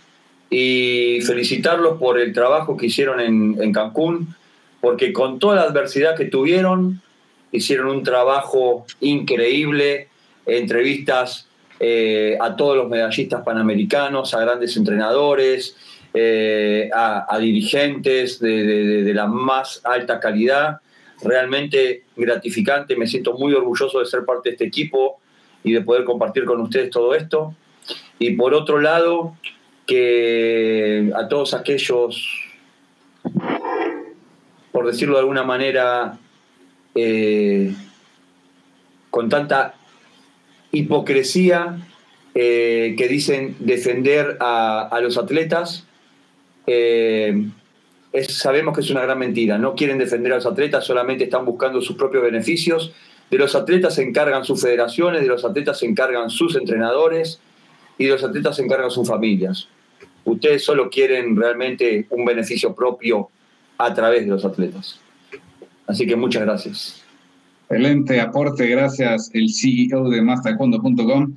y felicitarlos por el trabajo que hicieron en, en Cancún, porque con toda la adversidad que tuvieron, hicieron un trabajo increíble, entrevistas eh, a todos los medallistas panamericanos, a grandes entrenadores, eh, a, dirigentes de, de, la más alta calidad realmente gratificante, me siento muy orgulloso de ser parte de este equipo y de poder compartir con ustedes todo esto. Y por otro lado, que a todos aquellos, por decirlo de alguna manera, eh, con tanta hipocresía eh, que dicen defender a, los atletas, eh, sabemos que es una gran mentira. No quieren defender a los atletas, solamente están buscando sus propios beneficios. De los atletas se encargan sus federaciones, de los atletas se encargan sus entrenadores y de los atletas se encargan sus familias. Ustedes solo quieren realmente un beneficio propio a través de los atletas. Así que muchas gracias. Excelente aporte, gracias el CEO de mastaekwondo.com.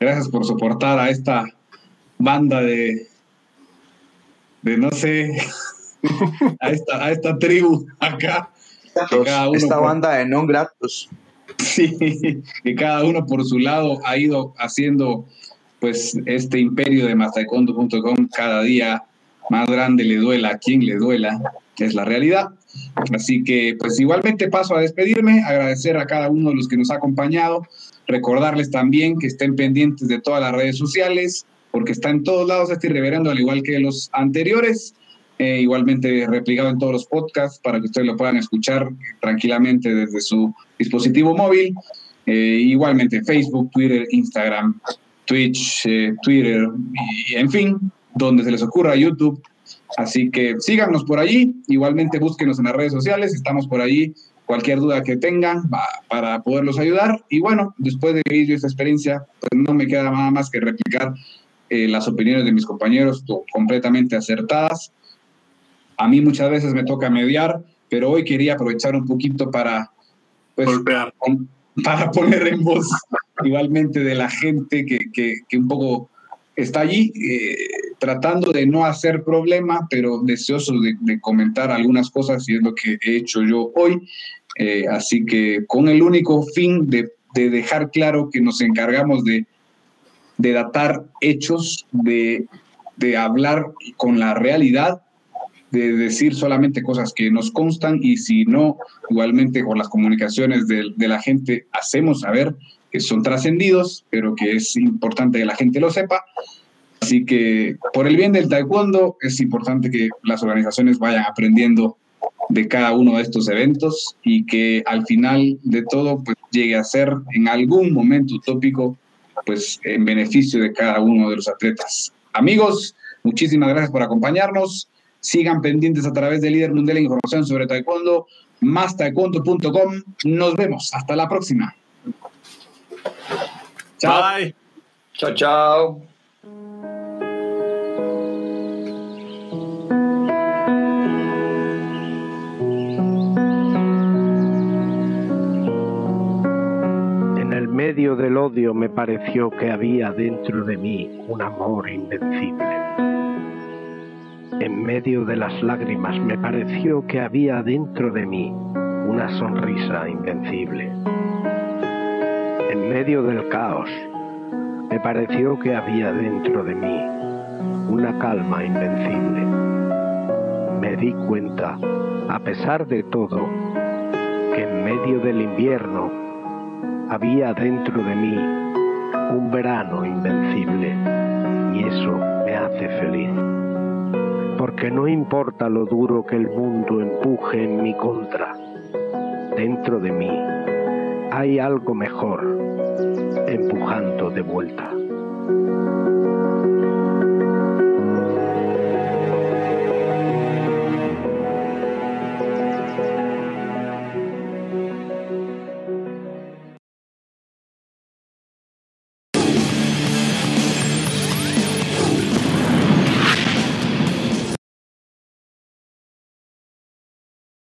Gracias por soportar a esta banda de, de no sé, a, esta, a esta tribu acá. esta banda de non gratos. Sí, que cada uno por su lado ha ido haciendo pues este imperio de mastaekwondo.com cada día más grande, le duela a quien le duela, es la realidad. Así que pues igualmente paso a despedirme, agradecer a cada uno de los que nos ha acompañado, recordarles también que estén pendientes de todas las redes sociales, porque está en todos lados este irreverendo, al igual que los anteriores. Eh, igualmente replicado en todos los podcasts para que ustedes lo puedan escuchar tranquilamente desde su dispositivo móvil. Eh, igualmente Facebook, Twitter, Instagram, Twitch, eh, Twitter, y, en fin, donde se les ocurra YouTube. Así que síganos por allí, igualmente búsquenos en las redes sociales, estamos por allí. Cualquier duda que tengan para poderlos ayudar. Y bueno, después de vivir esta experiencia, pues no me queda nada más que replicar las opiniones de mis compañeros completamente acertadas. A mí muchas veces me toca mediar, pero hoy quería aprovechar un poquito para, pues, para poner en voz igualmente de la gente que, que, un poco está allí eh, tratando de no hacer problema, pero deseoso de, comentar algunas cosas y es lo que he hecho yo hoy. Eh, así que con el único fin de, de dejar claro que nos encargamos de, de datar hechos, de, de hablar con la realidad de decir solamente cosas que nos constan y si no, igualmente con las comunicaciones de, la gente hacemos saber que son trascendidos, pero que es importante que la gente lo sepa. Así que por el bien del taekwondo es importante que las organizaciones vayan aprendiendo de cada uno de estos eventos y que al final de todo pues llegue a ser en algún momento utópico pues en beneficio de cada uno de los atletas. Amigos, muchísimas gracias por acompañarnos. Sigan pendientes a través de Líder Mundial de Información sobre Taekwondo, más taekwondo.com. Nos vemos. Hasta la próxima. Chao. Bye. Chao, chao. medio del odio me pareció que había dentro de mí un amor invencible. En medio de las lágrimas me pareció que había dentro de mí una sonrisa invencible. En medio del caos me pareció que había dentro de mí una calma invencible. Me di cuenta, a pesar de todo, que en medio del invierno había dentro de mí un verano invencible y eso me hace feliz. Porque no importa lo duro que el mundo empuje en mi contra, dentro de mí hay algo mejor empujando de vuelta.